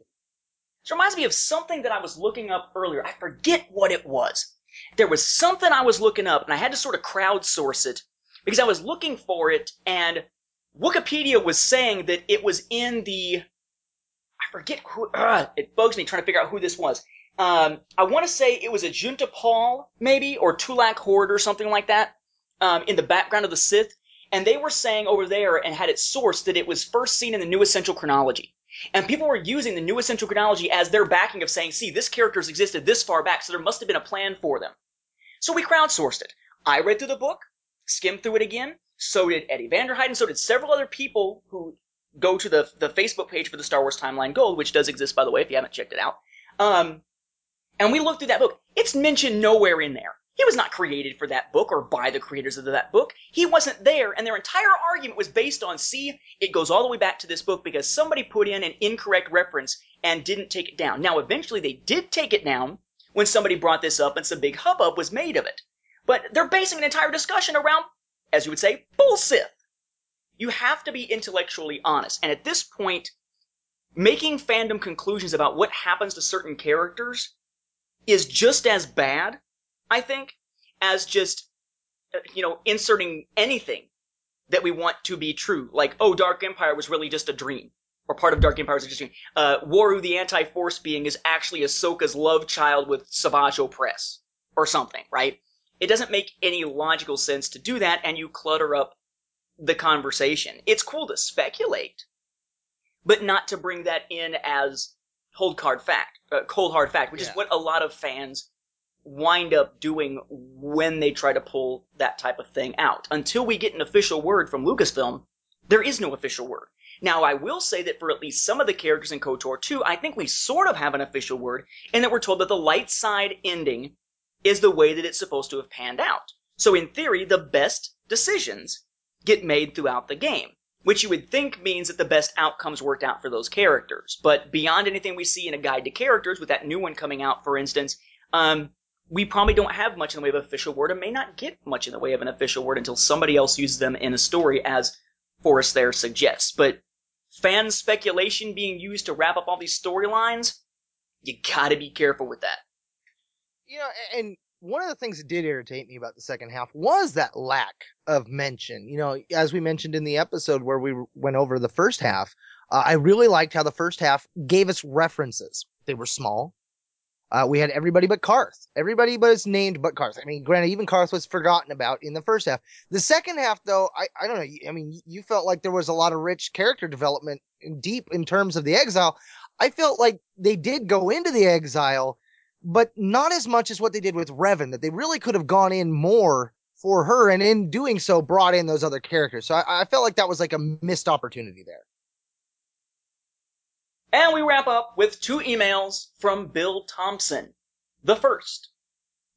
This reminds me of something that I was looking up earlier. I forget what it was. There was something I was looking up, and I had to sort of crowdsource it because I was looking for it, and Wikipedia was saying that it was in the. I forget who. Uh, it bugs me trying to figure out who this was. Um, I want to say it was Ajunta Pall, maybe, or Tulak Hord or something like that, um, in the background of the Sith. And they were saying over there and had it sourced that it was first seen in the New Essential Chronology. And people were using the New Essential Chronology as their backing of saying, see, this character's existed this far back, so there must have been a plan for them. So we crowdsourced it. I read through the book, skimmed through it again, so did Eddie Vanderheiden, so did several other people who go to the, the Facebook page for the Star Wars Timeline Gold, which does exist, by the way, if you haven't checked it out. Um, and we looked through that book. It's mentioned nowhere in there. He was not created for that book or by the creators of that book. He wasn't there, and their entire argument was based on see, it goes all the way back to this book because somebody put in an incorrect reference and didn't take it down. Now, eventually they did take it down when somebody brought this up and some big hubbub was made of it. But they're basing an entire discussion around, as you would say, bullshit. You have to be intellectually honest. And at this point, making fandom conclusions about what happens to certain characters is just as bad, I think, as just, uh, you know, inserting anything that we want to be true. Like, oh, Dark Empire was really just a dream. or part of Dark Empire's existing. Uh, Waru, the anti-force being, is actually Ahsoka's love child with Savage Opress or something, right? It doesn't make any logical sense to do that, and you clutter up the conversation. It's cool to speculate, but not to bring that in as cold hard fact, uh, cold hard fact, which Yeah. is what a lot of fans wind up doing when they try to pull that type of thing out. Until we get an official word from Lucasfilm, there is no official word. Now, I will say that for at least some of the characters in KOTOR 2, I think we sort of have an official word, in that we're told that the light side ending is the way that it's supposed to have panned out. So in theory, the best decisions get made throughout the game, which you would think means that the best outcomes worked out for those characters. But beyond anything we see in a guide to characters, with that new one coming out, for instance, um, we probably don't have much in the way of official word and may not get much in the way of an official word until somebody else uses them in a story as Forrest there suggests. But fan speculation being used to wrap up all these storylines, you gotta be careful with that. you know, and one of the things that did irritate me about the second half was that lack of mention. You know, as we mentioned in the episode where we went over the first half, uh, I really liked how the first half gave us references. They were small. Uh, we had everybody but Carth. Everybody but was named but Carth. I mean, granted, even Carth was forgotten about in the first half. The second half, though, I, I don't know. I mean, you felt like there was a lot of rich character development deep in terms of the exile. I felt like they did go into the exile, but not as much as what they did with Revan, that they really could have gone in more for her, and in doing so, brought in those other characters. So I, I felt like that was like a missed opportunity there. And we wrap up with two emails from Bill Thompson. The first.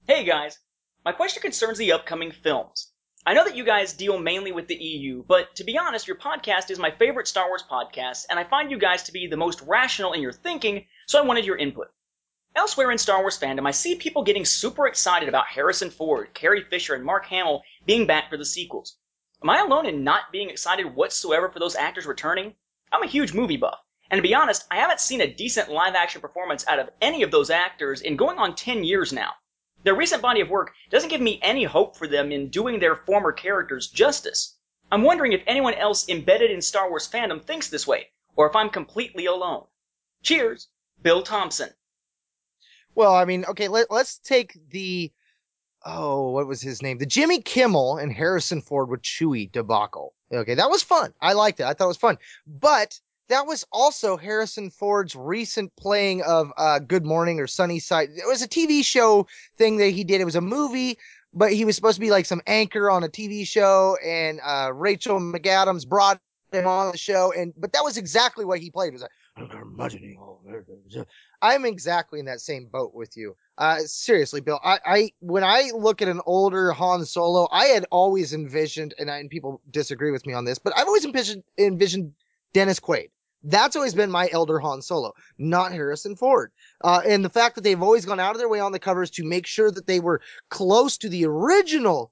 Hey guys, my question concerns the upcoming films. I know that you guys deal mainly with the EU, but to be honest, your podcast is my favorite Star Wars podcast, and I find you guys to be the most rational in your thinking, so I wanted your input. Elsewhere in Star Wars fandom, I see people getting super excited about Harrison Ford, Carrie Fisher, and Mark Hamill being back for the sequels. Am I alone in not being excited whatsoever for those actors returning? I'm a huge movie buff, and to be honest, I haven't seen a decent live action performance out of any of those actors in going on 10 years now. Their recent body of work doesn't give me any hope for them in doing their former characters justice. I'm wondering if anyone else embedded in Star Wars fandom thinks this way, or if I'm completely alone. Cheers, Bill Thompson. Well, I mean, okay, let, let's take the oh, what was his name? The Jimmy Kimmel and Harrison Ford with Chewie debacle. Okay, that was fun. I liked it. I thought it was fun. But that was also Harrison Ford's recent playing of uh, Good Morning or Sunny Side. It was a TV show thing that he did. It was a movie, but he was supposed to be like some anchor on a TV show, and uh, Rachel McAdams brought him on the show, and but that was exactly what he played. It was like I'm exactly in that same boat with you. Uh, seriously, Bill, I, I, when I look at an older Han Solo, I had always envisioned, and, I, and people disagree with me on this, but I've always envisioned, envisioned Dennis Quaid. That's always been my elder Han Solo, not Harrison Ford. Uh, and the fact that they've always gone out of their way on the covers to make sure that they were close to the original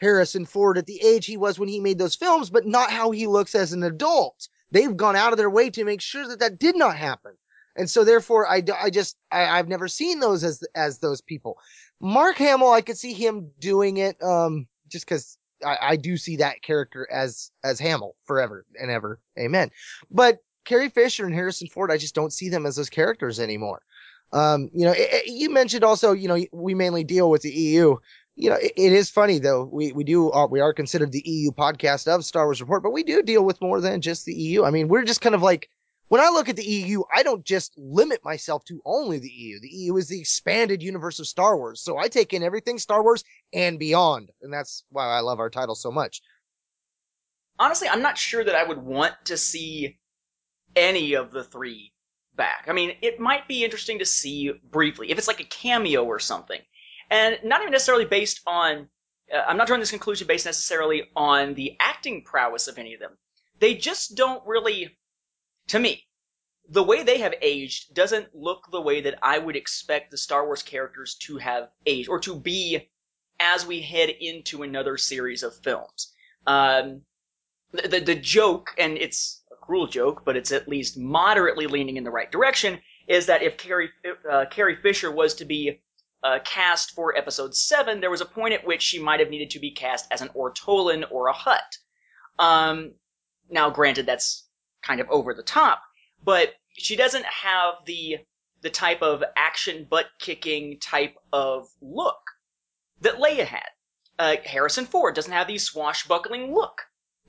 Harrison Ford at the age he was when he made those films, but not how he looks as an adult. They've gone out of their way to make sure that that did not happen. And so therefore, I, I just, I, I've never seen those as, as those people. Mark Hamill, I could see him doing it, um, just cause I, I do see that character as, as Hamill forever and ever. Amen. But Carrie Fisher and Harrison Ford, I just don't see them as those characters anymore. Um, you know, it, it- you mentioned also, you know, we mainly deal with the EU. You know, it, it is funny though. We, we do, uh, we are considered the EU podcast of Star Wars Report, but we do deal with more than just the EU. I mean, we're just kind of like, when I look at the EU, I don't just limit myself to only the EU. The EU is the expanded universe of Star Wars. So I take in everything Star Wars and beyond. And that's why I love our title so much. Honestly, I'm not sure that I would want to see any of the three back. I mean, it might be interesting to see briefly if it's like a cameo or something, and not even necessarily based on. Uh, I'm not drawing this conclusion based necessarily on the acting prowess of any of them. They just don't really, to me, the way they have aged doesn't look the way that I would expect the Star Wars characters to have aged or to be as we head into another series of films. Um, the, the, joke, and it's a cruel joke, but it's at least moderately leaning in the right direction, is that if Carrie, uh, Carrie Fisher was to be uh, cast for episode 7, there was a point at which she might have needed to be cast as an Ortolan or a Hutt. Um, now, granted, that's kind of over the top, but she doesn't have the the type of action butt kicking type of look that Leia had. Uh, Harrison Ford doesn't have the swashbuckling look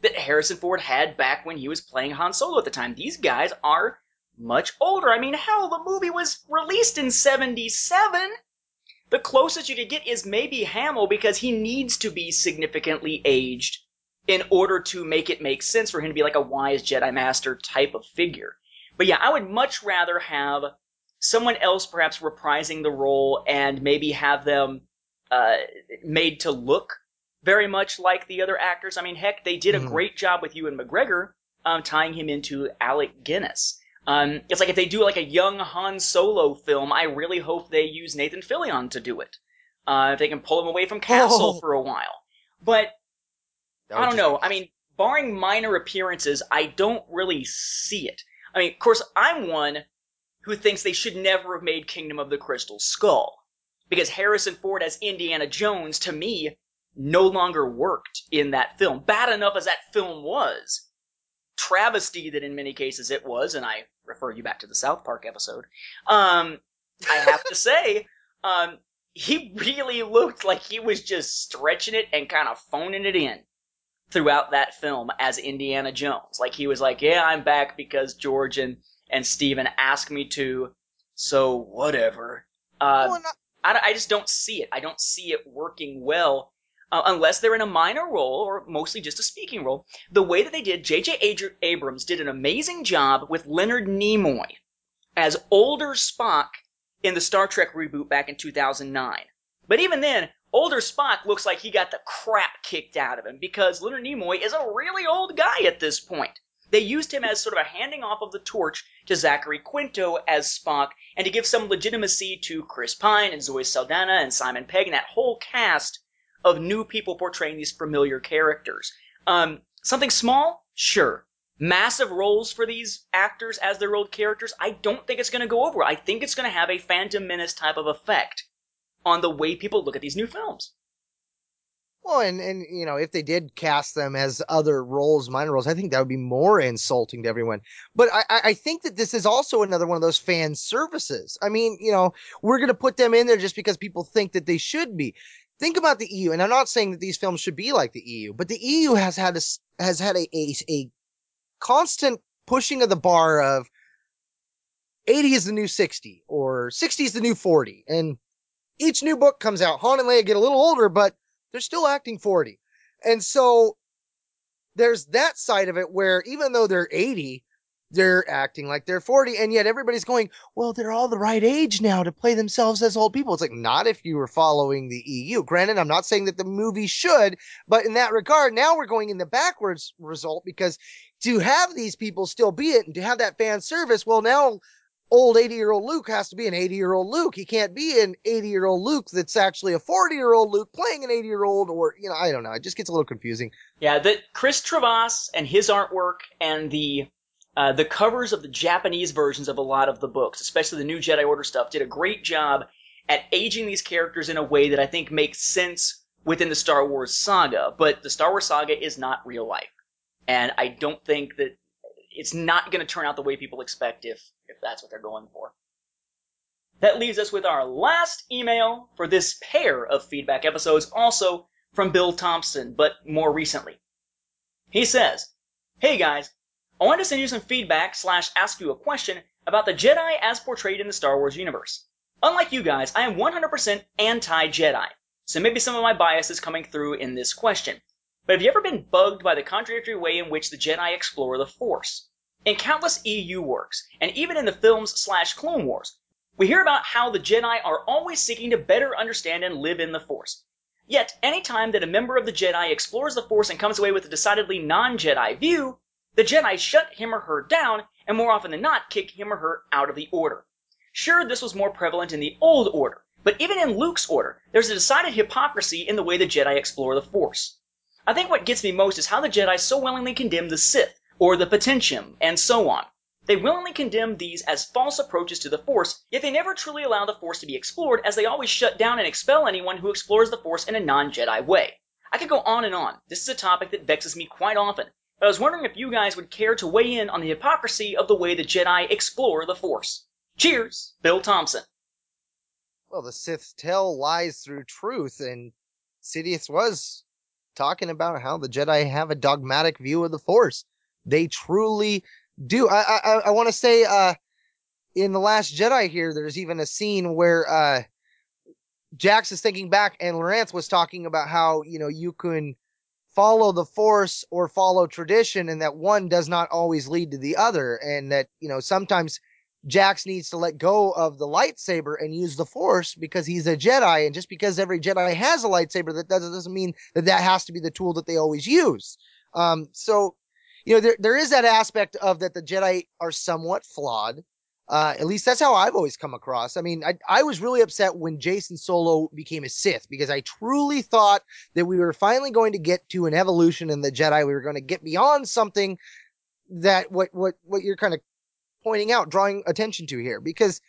that Harrison Ford had back when he was playing Han Solo at the time. These guys are much older. I mean, hell, the movie was released in 77. The closest you could get is maybe Hamill because he needs to be significantly aged in order to make it make sense for him to be like a wise Jedi Master type of figure. But yeah, I would much rather have someone else perhaps reprising the role and maybe have them uh, made to look very much like the other actors. I mean, heck, they did a Mhm. great job with Ewan McGregor um, tying him into Alec Guinness. Um, it's like if they do like a young Han Solo film, I really hope they use Nathan Fillion to do it. Uh, if they can pull him away from Castle Oh. for a while. But I don't know. I mean, barring minor appearances, I don't really see it. I mean, of course, I'm one who thinks they should never have made Kingdom of the Crystal Skull. Because Harrison Ford as Indiana Jones, to me, no longer worked in that film. Bad enough as that film was. Travesty that in many cases it was, and I refer you back to the South Park episode. Um, I have to say, um, he really looked like he was just stretching it and kind of phoning it in throughout that film as Indiana Jones. Like he was like, "Yeah, I'm back because George and and Steven asked me to, so whatever." Uh, Well, I, I just don't see it. I don't see it working well uh, unless they're in a minor role or mostly just a speaking role. The way that they did, J.J. Abrams did an amazing job with Leonard Nimoy as older Spock in the Star Trek reboot back in 2009. But even then, older Spock looks like he got the crap kicked out of him because Leonard Nimoy is a really old guy at this point. They used him as sort of a handing off of the torch to Zachary Quinto as Spock and to give some legitimacy to Chris Pine and Zoe Saldana and Simon Pegg and that whole cast of new people portraying these familiar characters. Um, something small? Sure. Massive roles for these actors as their old characters? I don't think it's going to go over. I think it's going to have a Phantom Menace type of effect on the way people look at these new films. Well, and, and, you know, if they did cast them as other roles, minor roles, I think that would be more insulting to everyone. But I, I I think that this is also another one of those fan services. I mean, you know, we're going to put them in there just because people think that they should be. Think about the EU, and I'm not saying that these films should be like the EU, but the EU has had a, has had a, a, a constant pushing of the bar of 80 is the new 60 or 60 is the new 40. And each new book comes out. Han and Leia get a little older, but they're still acting 40. And so there's that side of it where even though they're 80, they're acting like they're 40. And yet everybody's going, well, they're all the right age now to play themselves as old people. It's like, not if you were following the EU. Granted, I'm not saying that the movie should, but in that regard, now we're going in the backwards result because to have these people still be it and to have that fan service, well, now old 80 year old Luke has to be an 80 year old Luke. He can't be an 80 year old Luke that's actually a 40 year old Luke playing an 80 year old or, you know, I don't know. It just gets a little confusing. Yeah, that Chris Trevas and his artwork and the uh, the covers of the Japanese versions of a lot of the books, especially the New Jedi Order stuff, did a great job at aging these characters in a way that I think makes sense within the Star Wars saga. But the Star Wars saga is not real life, and I don't think that it's not going to turn out the way people expect if if that's what they're going for. That leaves us with our last email for this pair of feedback episodes, also from Bill Thompson, but more recently. He says, Hey guys, I wanted to send you some feedback slash ask you a question about the Jedi as portrayed in the Star Wars universe. Unlike you guys, I am 100% anti-Jedi, so maybe some of my bias is coming through in this question. But have you ever been bugged by the contradictory way in which the Jedi explore the Force? In countless EU works, and even in the films slash Clone Wars, we hear about how the Jedi are always seeking to better understand and live in the Force. Yet, any time that a member of the Jedi explores the Force and comes away with a decidedly non-Jedi view, the Jedi shut him or her down, and more often than not, kick him or her out of the Order. Sure, this was more prevalent in the Old Order, but even in Luke's Order, there's a decided hypocrisy in the way the Jedi explore the Force. I think what gets me most is how the Jedi so willingly condemn the Sith, or the Potentium, and so on. They willingly condemn these as false approaches to the Force, yet they never truly allow the Force to be explored, as they always shut down and expel anyone who explores the Force in a non-Jedi way. I could go on and on. This is a topic that vexes me quite often, I was wondering if you guys would care to weigh in on the hypocrisy of the way the Jedi explore the Force. Cheers, Bill Thompson. Well, the Sith tell lies through truth, and Sidious was talking about how the Jedi have a dogmatic view of the Force. They truly do. I I, I want to say, uh, in the Last Jedi here, there's even a scene where uh, Jax is thinking back, and Laranth was talking about how you know you can follow the Force or follow tradition, and that one does not always lead to the other, and that you know sometimes Jax needs to let go of the lightsaber and use the Force because he's a Jedi, and just because every Jedi has a lightsaber, that doesn't, mean that that has to be the tool that they always use. Um, so, you know, there there is that aspect of that the Jedi are somewhat flawed. Uh, at least that's how I've always come across. I mean, I, I was really upset when Jacen Solo became a Sith because I truly thought that we were finally going to get to an evolution in the Jedi. We were going to get beyond something that what what what you're kind of pointing out, drawing attention to here, because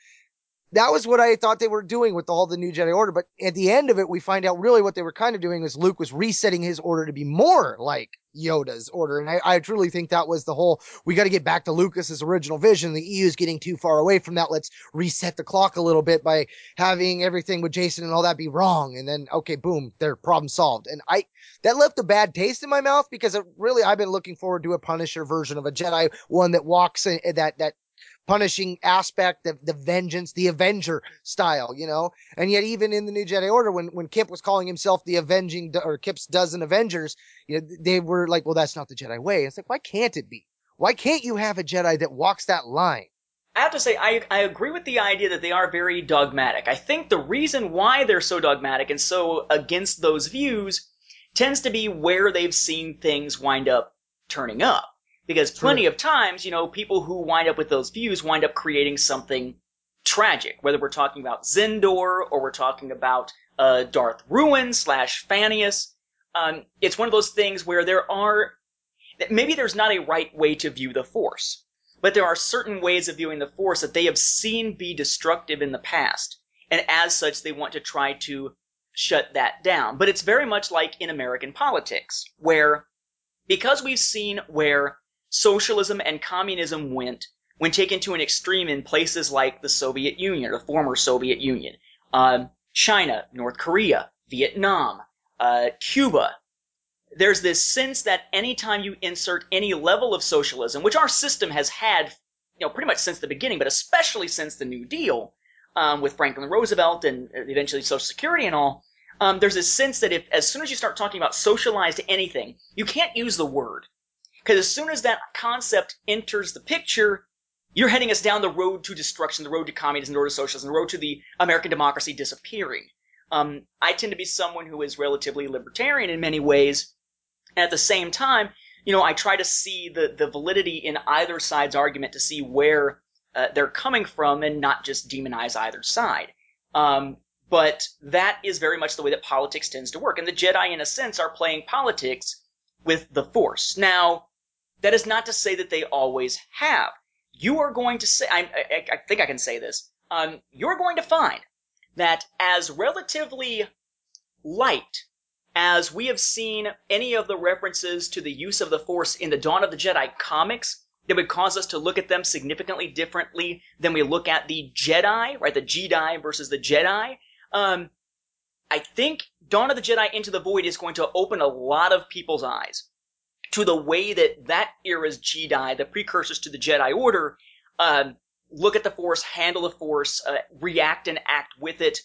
that was what I thought they were doing with all the new Jedi Order. But at the end of it, we find out really what they were kind of doing was Luke was resetting his order to be more like Yoda's order. And I, I truly think that was the whole, we got to get back to Lucas's original vision. The EU is getting too far away from that. Let's reset the clock a little bit by having everything with Jacen and all that be wrong. And then, okay, boom, their problem solved. And I, that left a bad taste in my mouth because it really, I've been looking forward to a Punisher version of a Jedi, one that walks in that, that punishing aspect of the vengeance, the Avenger style, you know? And yet even in the New Jedi Order, when, when Kip was calling himself the avenging, or Kip's dozen Avengers, you know, they were like, well, that's not the Jedi way. It's like, why can't it be? Why can't you have a Jedi that walks that line? I have to say, I, I agree with the idea that they are very dogmatic. I think the reason why they're so dogmatic and so against those views tends to be where they've seen things wind up turning up. Because plenty True. of times, you know, people who wind up with those views wind up creating something tragic, whether we're talking about Xendor or we're talking about uh, Darth Ruin slash Phanius. Um, it's one of those things where there are maybe there's not a right way to view the Force, but there are certain ways of viewing the Force that they have seen be destructive in the past, and as such, they want to try to shut that down. But it's very much like in American politics, where because we've seen where socialism and communism went when taken to an extreme in places like the Soviet Union, the former Soviet Union, um, China, North Korea, Vietnam, uh, Cuba. There's this sense that anytime you insert any level of socialism, which our system has had, you know, pretty much since the beginning, but especially since the New Deal, um, with Franklin Roosevelt and eventually Social Security and all, um, there's this sense that if, as soon as you start talking about socialized anything, you can't use the word. Because as soon as that concept enters the picture, you're heading us down the road to destruction, the road to communism, the road to socialism, the road to the American democracy disappearing. Um, I tend to be someone who is relatively libertarian in many ways, and at the same time, you know, I try to see the, the validity in either side's argument to see where uh, they're coming from and not just demonize either side. Um, but that is very much the way that politics tends to work. And the Jedi, in a sense, are playing politics with the Force. Now, that is not to say that they always have. You are going to say, I, I, I think I can say this, um, you're going to find that as relatively light as we have seen any of the references to the use of the Force in the Dawn of the Jedi comics, that would cause us to look at them significantly differently than we look at the Jedi, right? The Jedi versus the Jedi. Um, I think Dawn of the Jedi Into the Void is going to open a lot of people's eyes to the way that that era's Jedi, the precursors to the Jedi Order, um, look at the Force, handle the Force, uh, react and act with it.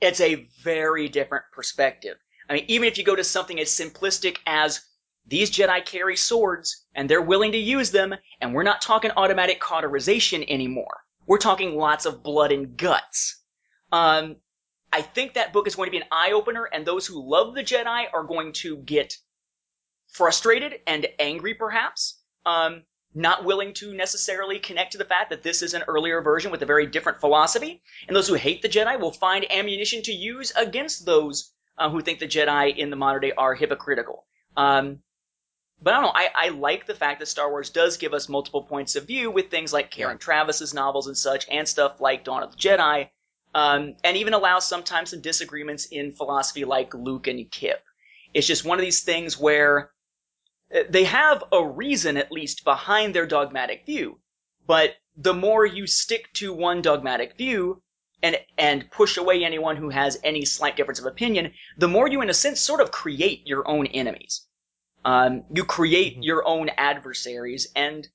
It's a very different perspective. I mean, even if you go to something as simplistic as these Jedi carry swords and they're willing to use them, and we're not talking automatic cauterization anymore. We're talking lots of blood and guts. Um, I think that book is going to be an eye opener, and those who love the Jedi are going to get frustrated and angry, perhaps. Um, not willing to necessarily connect to the fact that this is an earlier version with a very different philosophy. And those who hate the Jedi will find ammunition to use against those uh, who think the Jedi in the modern day are hypocritical. Um, but I don't know. I, I like the fact that Star Wars does give us multiple points of view with things like Karen Traviss's novels and such, and stuff like Dawn of the Jedi, um, and even allows sometimes some disagreements in philosophy like Luke and Kip. It's just one of these things where they have a reason at least behind their dogmatic view. But the more you stick to one dogmatic view and and push away anyone who has any slight difference of opinion, the more you, in a sense, sort of create your own enemies. Um, you create Mhm. your own adversaries, and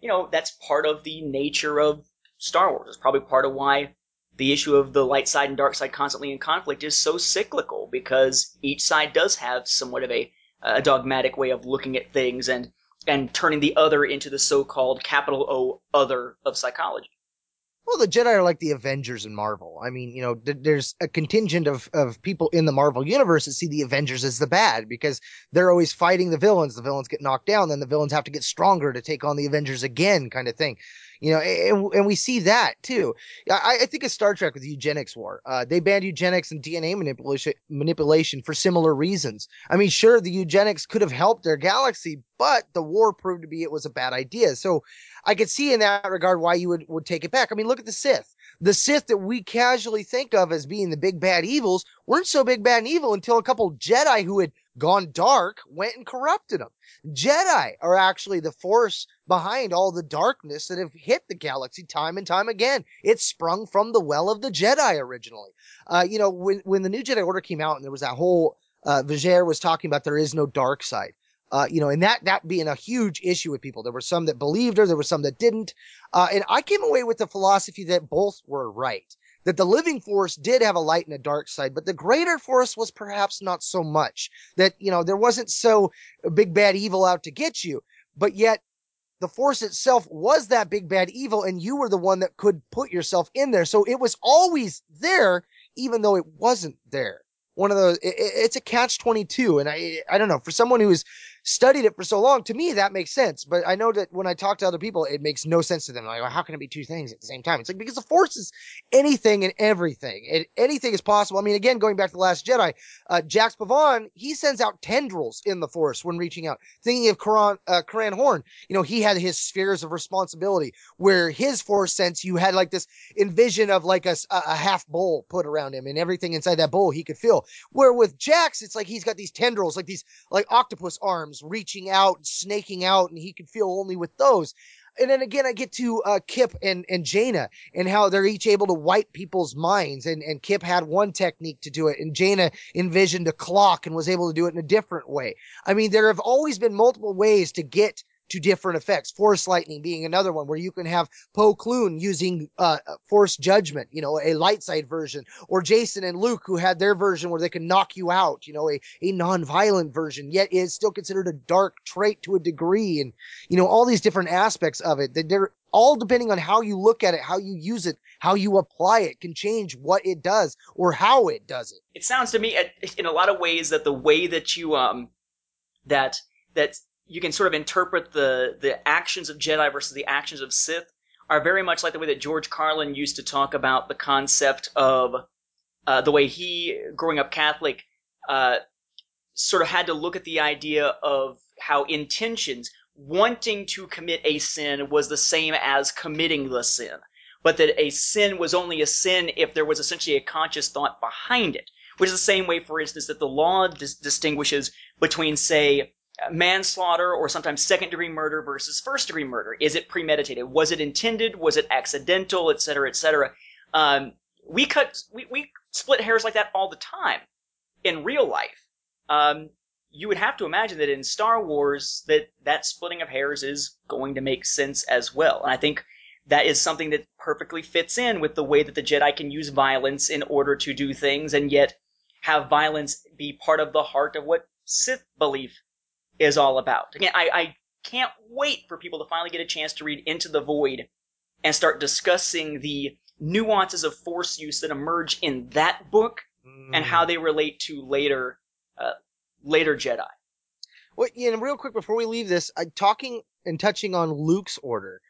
you know that's part of the nature of Star Wars. It's probably part of why the issue of the light side and dark side constantly in conflict is so cyclical because each side does have somewhat of a, a dogmatic way of looking at things and and turning the other into the so-called capital O other of psychology. Well, the Jedi are like the Avengers in Marvel. I mean, you know, th- there's a contingent of, of people in the Marvel universe that see the Avengers as the bad because they're always fighting the villains. The villains get knocked down, then the villains have to get stronger to take on the Avengers again, kind of thing. You know, and, and we see that too. I, I think of Star Trek with the eugenics war. Uh, they banned eugenics and DNA manipulation, manipulation for similar reasons. I mean, sure, the eugenics could have helped their galaxy, but the war proved to be it was a bad idea. So I could see in that regard why you would, would take it back. I mean, look at the Sith. The Sith that we casually think of as being the big bad evils weren't so big bad and evil until a couple Jedi who had gone dark went and corrupted them. Jedi are actually the force behind all the darkness that have hit the galaxy time and time again. It sprung from the well of the Jedi originally. Uh, you know, when, when the new Jedi Order came out and there was that whole, uh, was talking about there is no dark side. Uh, you know, and that, that being a huge issue with people. There were some that believed her, there were some that didn't. Uh, and I came away with the philosophy that both were right. That the living force did have a light and a dark side, but the greater force was perhaps not so much. That, you know, there wasn't so big bad evil out to get you, but yet the force itself was that big bad evil and you were the one that could put yourself in there. So it was always there, even though it wasn't there. One of those, it, it's a catch 22. And I, I don't know, for someone who's studied it for so long, to me, that makes sense. But I know that when I talk to other people, it makes no sense to them. Like, well, how can it be two things at the same time? It's like, because the force is anything and everything. It, anything is possible. I mean, again, going back to The Last Jedi, uh, Jax Pavan, he sends out tendrils in the force when reaching out. Thinking of Corran, uh, Corran Horn, you know, he had his spheres of responsibility where his force sense, you had like this envision of like a, a half bowl put around him and everything inside that bowl he could feel. Where with Jax, it's like he's got these tendrils, like these like octopus arms reaching out, and snaking out, and he could feel only with those. And then again, I get to uh, Kip and, and Jaina and how they're each able to wipe people's minds. And, and Kip had one technique to do it, and Jaina envisioned a clock and was able to do it in a different way. I mean, there have always been multiple ways to get to different effects. Force lightning being another one where you can have Plo Koon using uh, force judgment, you know, a light side version, or Jacen and Luke who had their version where they can knock you out, you know, a, a non-violent version, yet is still considered a dark trait to a degree. And, you know, all these different aspects of it that they're all depending on how you look at it, how you use it, how you apply it can change what it does or how it does it. It sounds to me, in a lot of ways, that the way that you um that that you can sort of interpret the the actions of Jedi versus the actions of Sith are very much like the way that George Carlin used to talk about the concept of uh, the way he, growing up Catholic, uh, sort of had to look at the idea of how intentions, wanting to commit a sin, was the same as committing the sin, but that a sin was only a sin if there was essentially a conscious thought behind it. Which is the same way, for instance, that the law dis- distinguishes between, say, manslaughter or sometimes second degree murder versus first degree murder. Is it premeditated? Was it intended? Was it accidental? Et cetera, et cetera. Um, we cut, we, we split hairs like that all the time in real life. Um, you would have to imagine that in Star Wars that that splitting of hairs is going to make sense as well. And I think that is something that perfectly fits in with the way that the Jedi can use violence in order to do things and yet have violence be part of the heart of what Sith belief is all about. Again, I, I can't wait for people to finally get a chance to read Into the Void and start discussing the nuances of force use that emerge in that book and how they relate to later uh, later Jedi. Well, and real quick before we leave this, uh, talking and touching on Luke's order.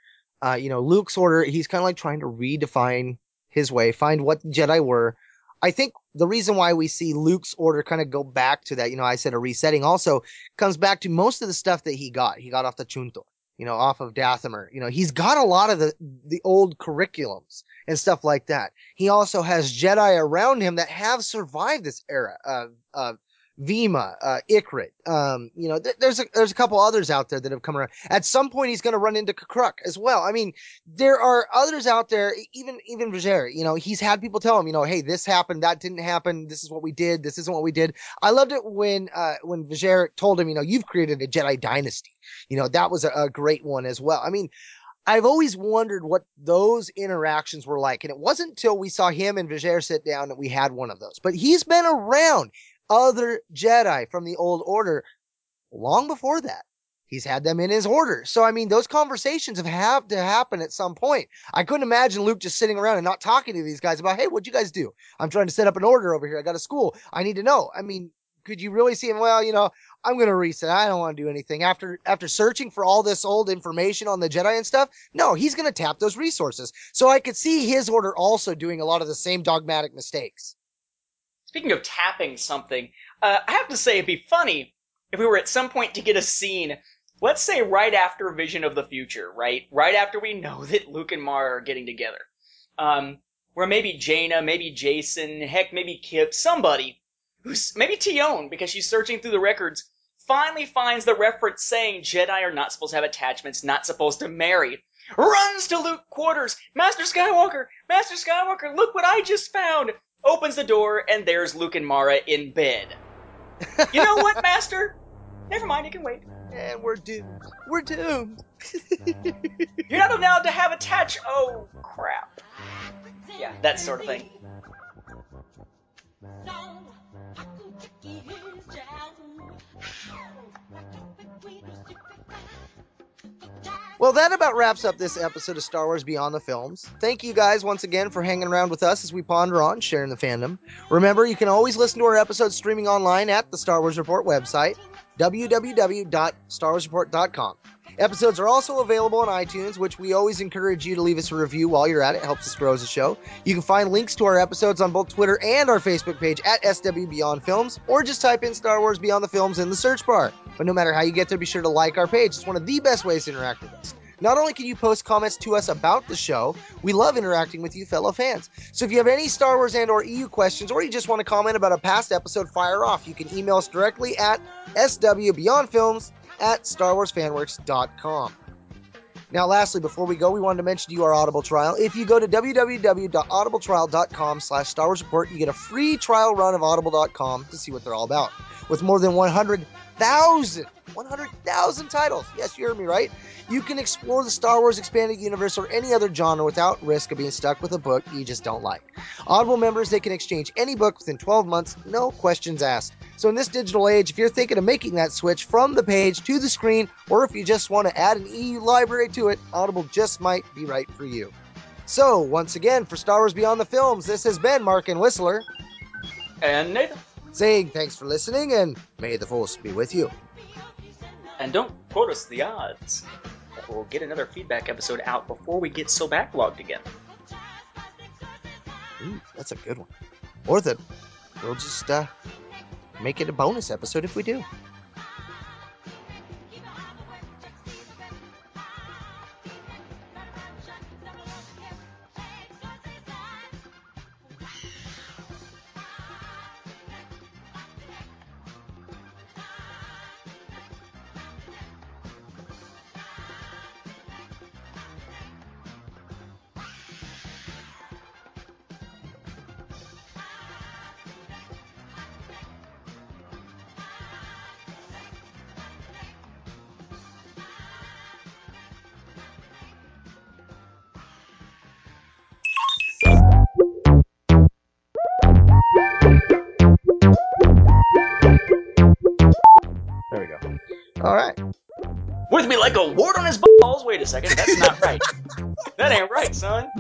Uh, you know, Luke's order, he's kind of like trying to redefine his way, find what Jedi were. I think the reason why we see Luke's order kind of go back to that, you know, I said a resetting also comes back to most of the stuff that he got. He got off the Chu'unthor, you know, off of Dathomir. You know, he's got a lot of the, the old curriculums and stuff like that. He also has Jedi around him that have survived this era of, of Vima, uh, Ikrit. Um, you know, th- there's a, there's a couple others out there that have come around. At some point, he's going to run into Kakruk as well. I mean, there are others out there, even even Viger. You know, he's had people tell him, you know, hey, this happened, that didn't happen, this is what we did, this isn't what we did. I loved it when uh, when Viger told him, you know, you've created a Jedi dynasty. You know, that was a, a great one as well. I mean, I've always wondered what those interactions were like. And it wasn't until we saw him and Viger sit down that we had one of those. But he's been around other Jedi from the old order long before that. He's had them in his order. So, I mean, those conversations have to happen at some point. I couldn't imagine Luke just sitting around and not talking to these guys about, hey, what'd you guys do? I'm trying to set up an order over here. I got a school. I need to know. I mean, could you really see him? Well, you know, I'm going to reset. I don't want to do anything after after searching for all this old information on the Jedi and stuff. No, he's going to tap those resources. So I could see his order also doing a lot of the same dogmatic mistakes. Speaking of tapping something, uh, I have to say it'd be funny if we were at some point to get a scene. Let's say right after Vision of the Future, right? Right after we know that Luke and Mara are getting together. Um, where maybe Jaina, maybe Jacen, heck, maybe Kip, somebody who's maybe Tionne, because she's searching through the records, finally finds the reference saying Jedi are not supposed to have attachments, not supposed to marry. Runs to Luke quarters. Master Skywalker, Master Skywalker, look what I just found. Opens the door and there's Luke and Mara in bed. You know what, Master? Never mind, you can wait. And we're doomed. We're doomed. You're not allowed to have a touch. Oh crap. Yeah, that sort of thing. Well, that about wraps up this episode of Star Wars Beyond the Films. Thank you guys once again for hanging around with us as we ponder on sharing the fandom. Remember, you can always listen to our episodes streaming online at the Star Wars Report website, www.starwarsreport.com. Episodes are also available on iTunes, which we always encourage you to leave us a review while you're at it. it helps us grow as a show. You can find links to our episodes on both Twitter and our Facebook page at SW Beyond Films, or just type in Star Wars Beyond the Films in the search bar. But no matter how you get there, be sure to like our page. It's one of the best ways to interact with us. Not only can you post comments to us about the show, we love interacting with you fellow fans. So if you have any Star Wars and or EU questions, or you just want to comment about a past episode, fire off. You can email us directly at swbeyondfilms at starwarsfanworks.com. Now, lastly, before we go, we wanted to mention to you our Audible trial. If you go to www.audibletrial.com slash Star Wars Report, you get a free trial run of audible.com to see what they're all about. With more than 100,000, 100,000 titles. Yes, you heard me right. You can explore the Star Wars expanded universe or any other genre without risk of being stuck with a book you just don't like. Audible members, they can exchange any book within 12 months, no questions asked. So in this digital age, if you're thinking of making that switch from the page to the screen, or if you just want to add an e-library to it, Audible just might be right for you. So, once again, for Star Wars Beyond the Films, this has been Mark and Whistler And Nathan. Saying thanks for listening and may the Force be with you. And don't quote us the odds. We'll get another feedback episode out before we get so backlogged again. Ooh, that's a good one. Or that we'll just uh, make it a bonus episode if we do. Like a wart on his balls. Wait a second, that's not right. that ain't right, son.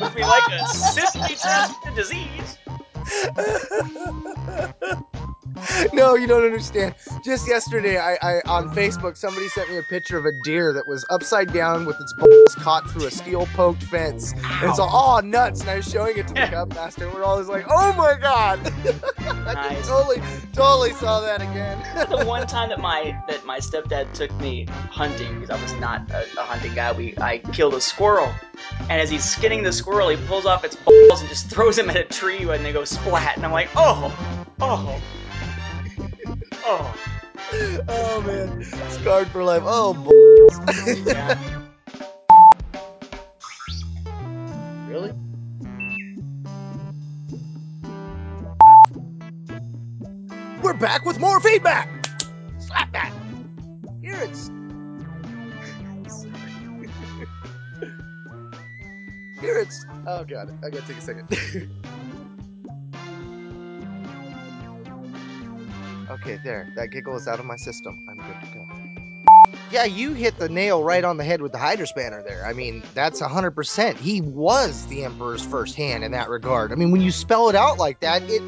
With me like a transmitted disease. no, you don't understand. Just yesterday, I, I on Facebook, somebody sent me a picture of a deer that was upside down with its balls caught through a steel poked fence. And it's all, oh, nuts. And I was showing it to the Cub Master. And we're all just like, oh my God. Nice. totally, totally saw that again. the one time that my that my stepdad took me hunting because I was not a, a hunting guy, we I killed a squirrel, and as he's skinning the squirrel, he pulls off its balls and just throws them at a tree, and they go splat. And I'm like, oh, oh, oh. oh man, scarred for life. Oh, Yeah. really? We're back with more feedback. Slap that. Here it's. Here it's. Oh god, I gotta take a second. okay, there. That giggle is out of my system. I'm good to go. Yeah, you hit the nail right on the head with the hydrospanner there. I mean, that's 100%. He was the Emperor's first hand in that regard. I mean, when you spell it out like that, it,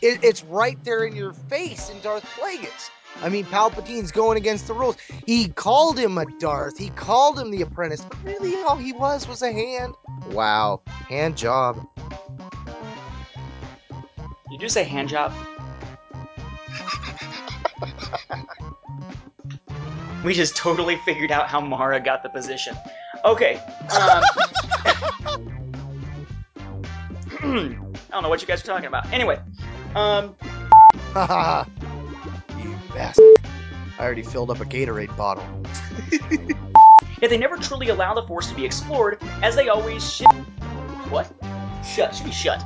it it's right there in your face in Darth Plagueis. I mean, Palpatine's going against the rules. He called him a Darth. He called him the apprentice, but really all he was was a hand. Wow, hand job. Did you say hand job? we just totally figured out how Mara got the position. Okay. Um, I don't know what you guys are talking about. Anyway, um, you bastard. I already filled up a Gatorade bottle. yet they never truly allow the Force to be explored, as they always shit. What? Shut. Should be shut.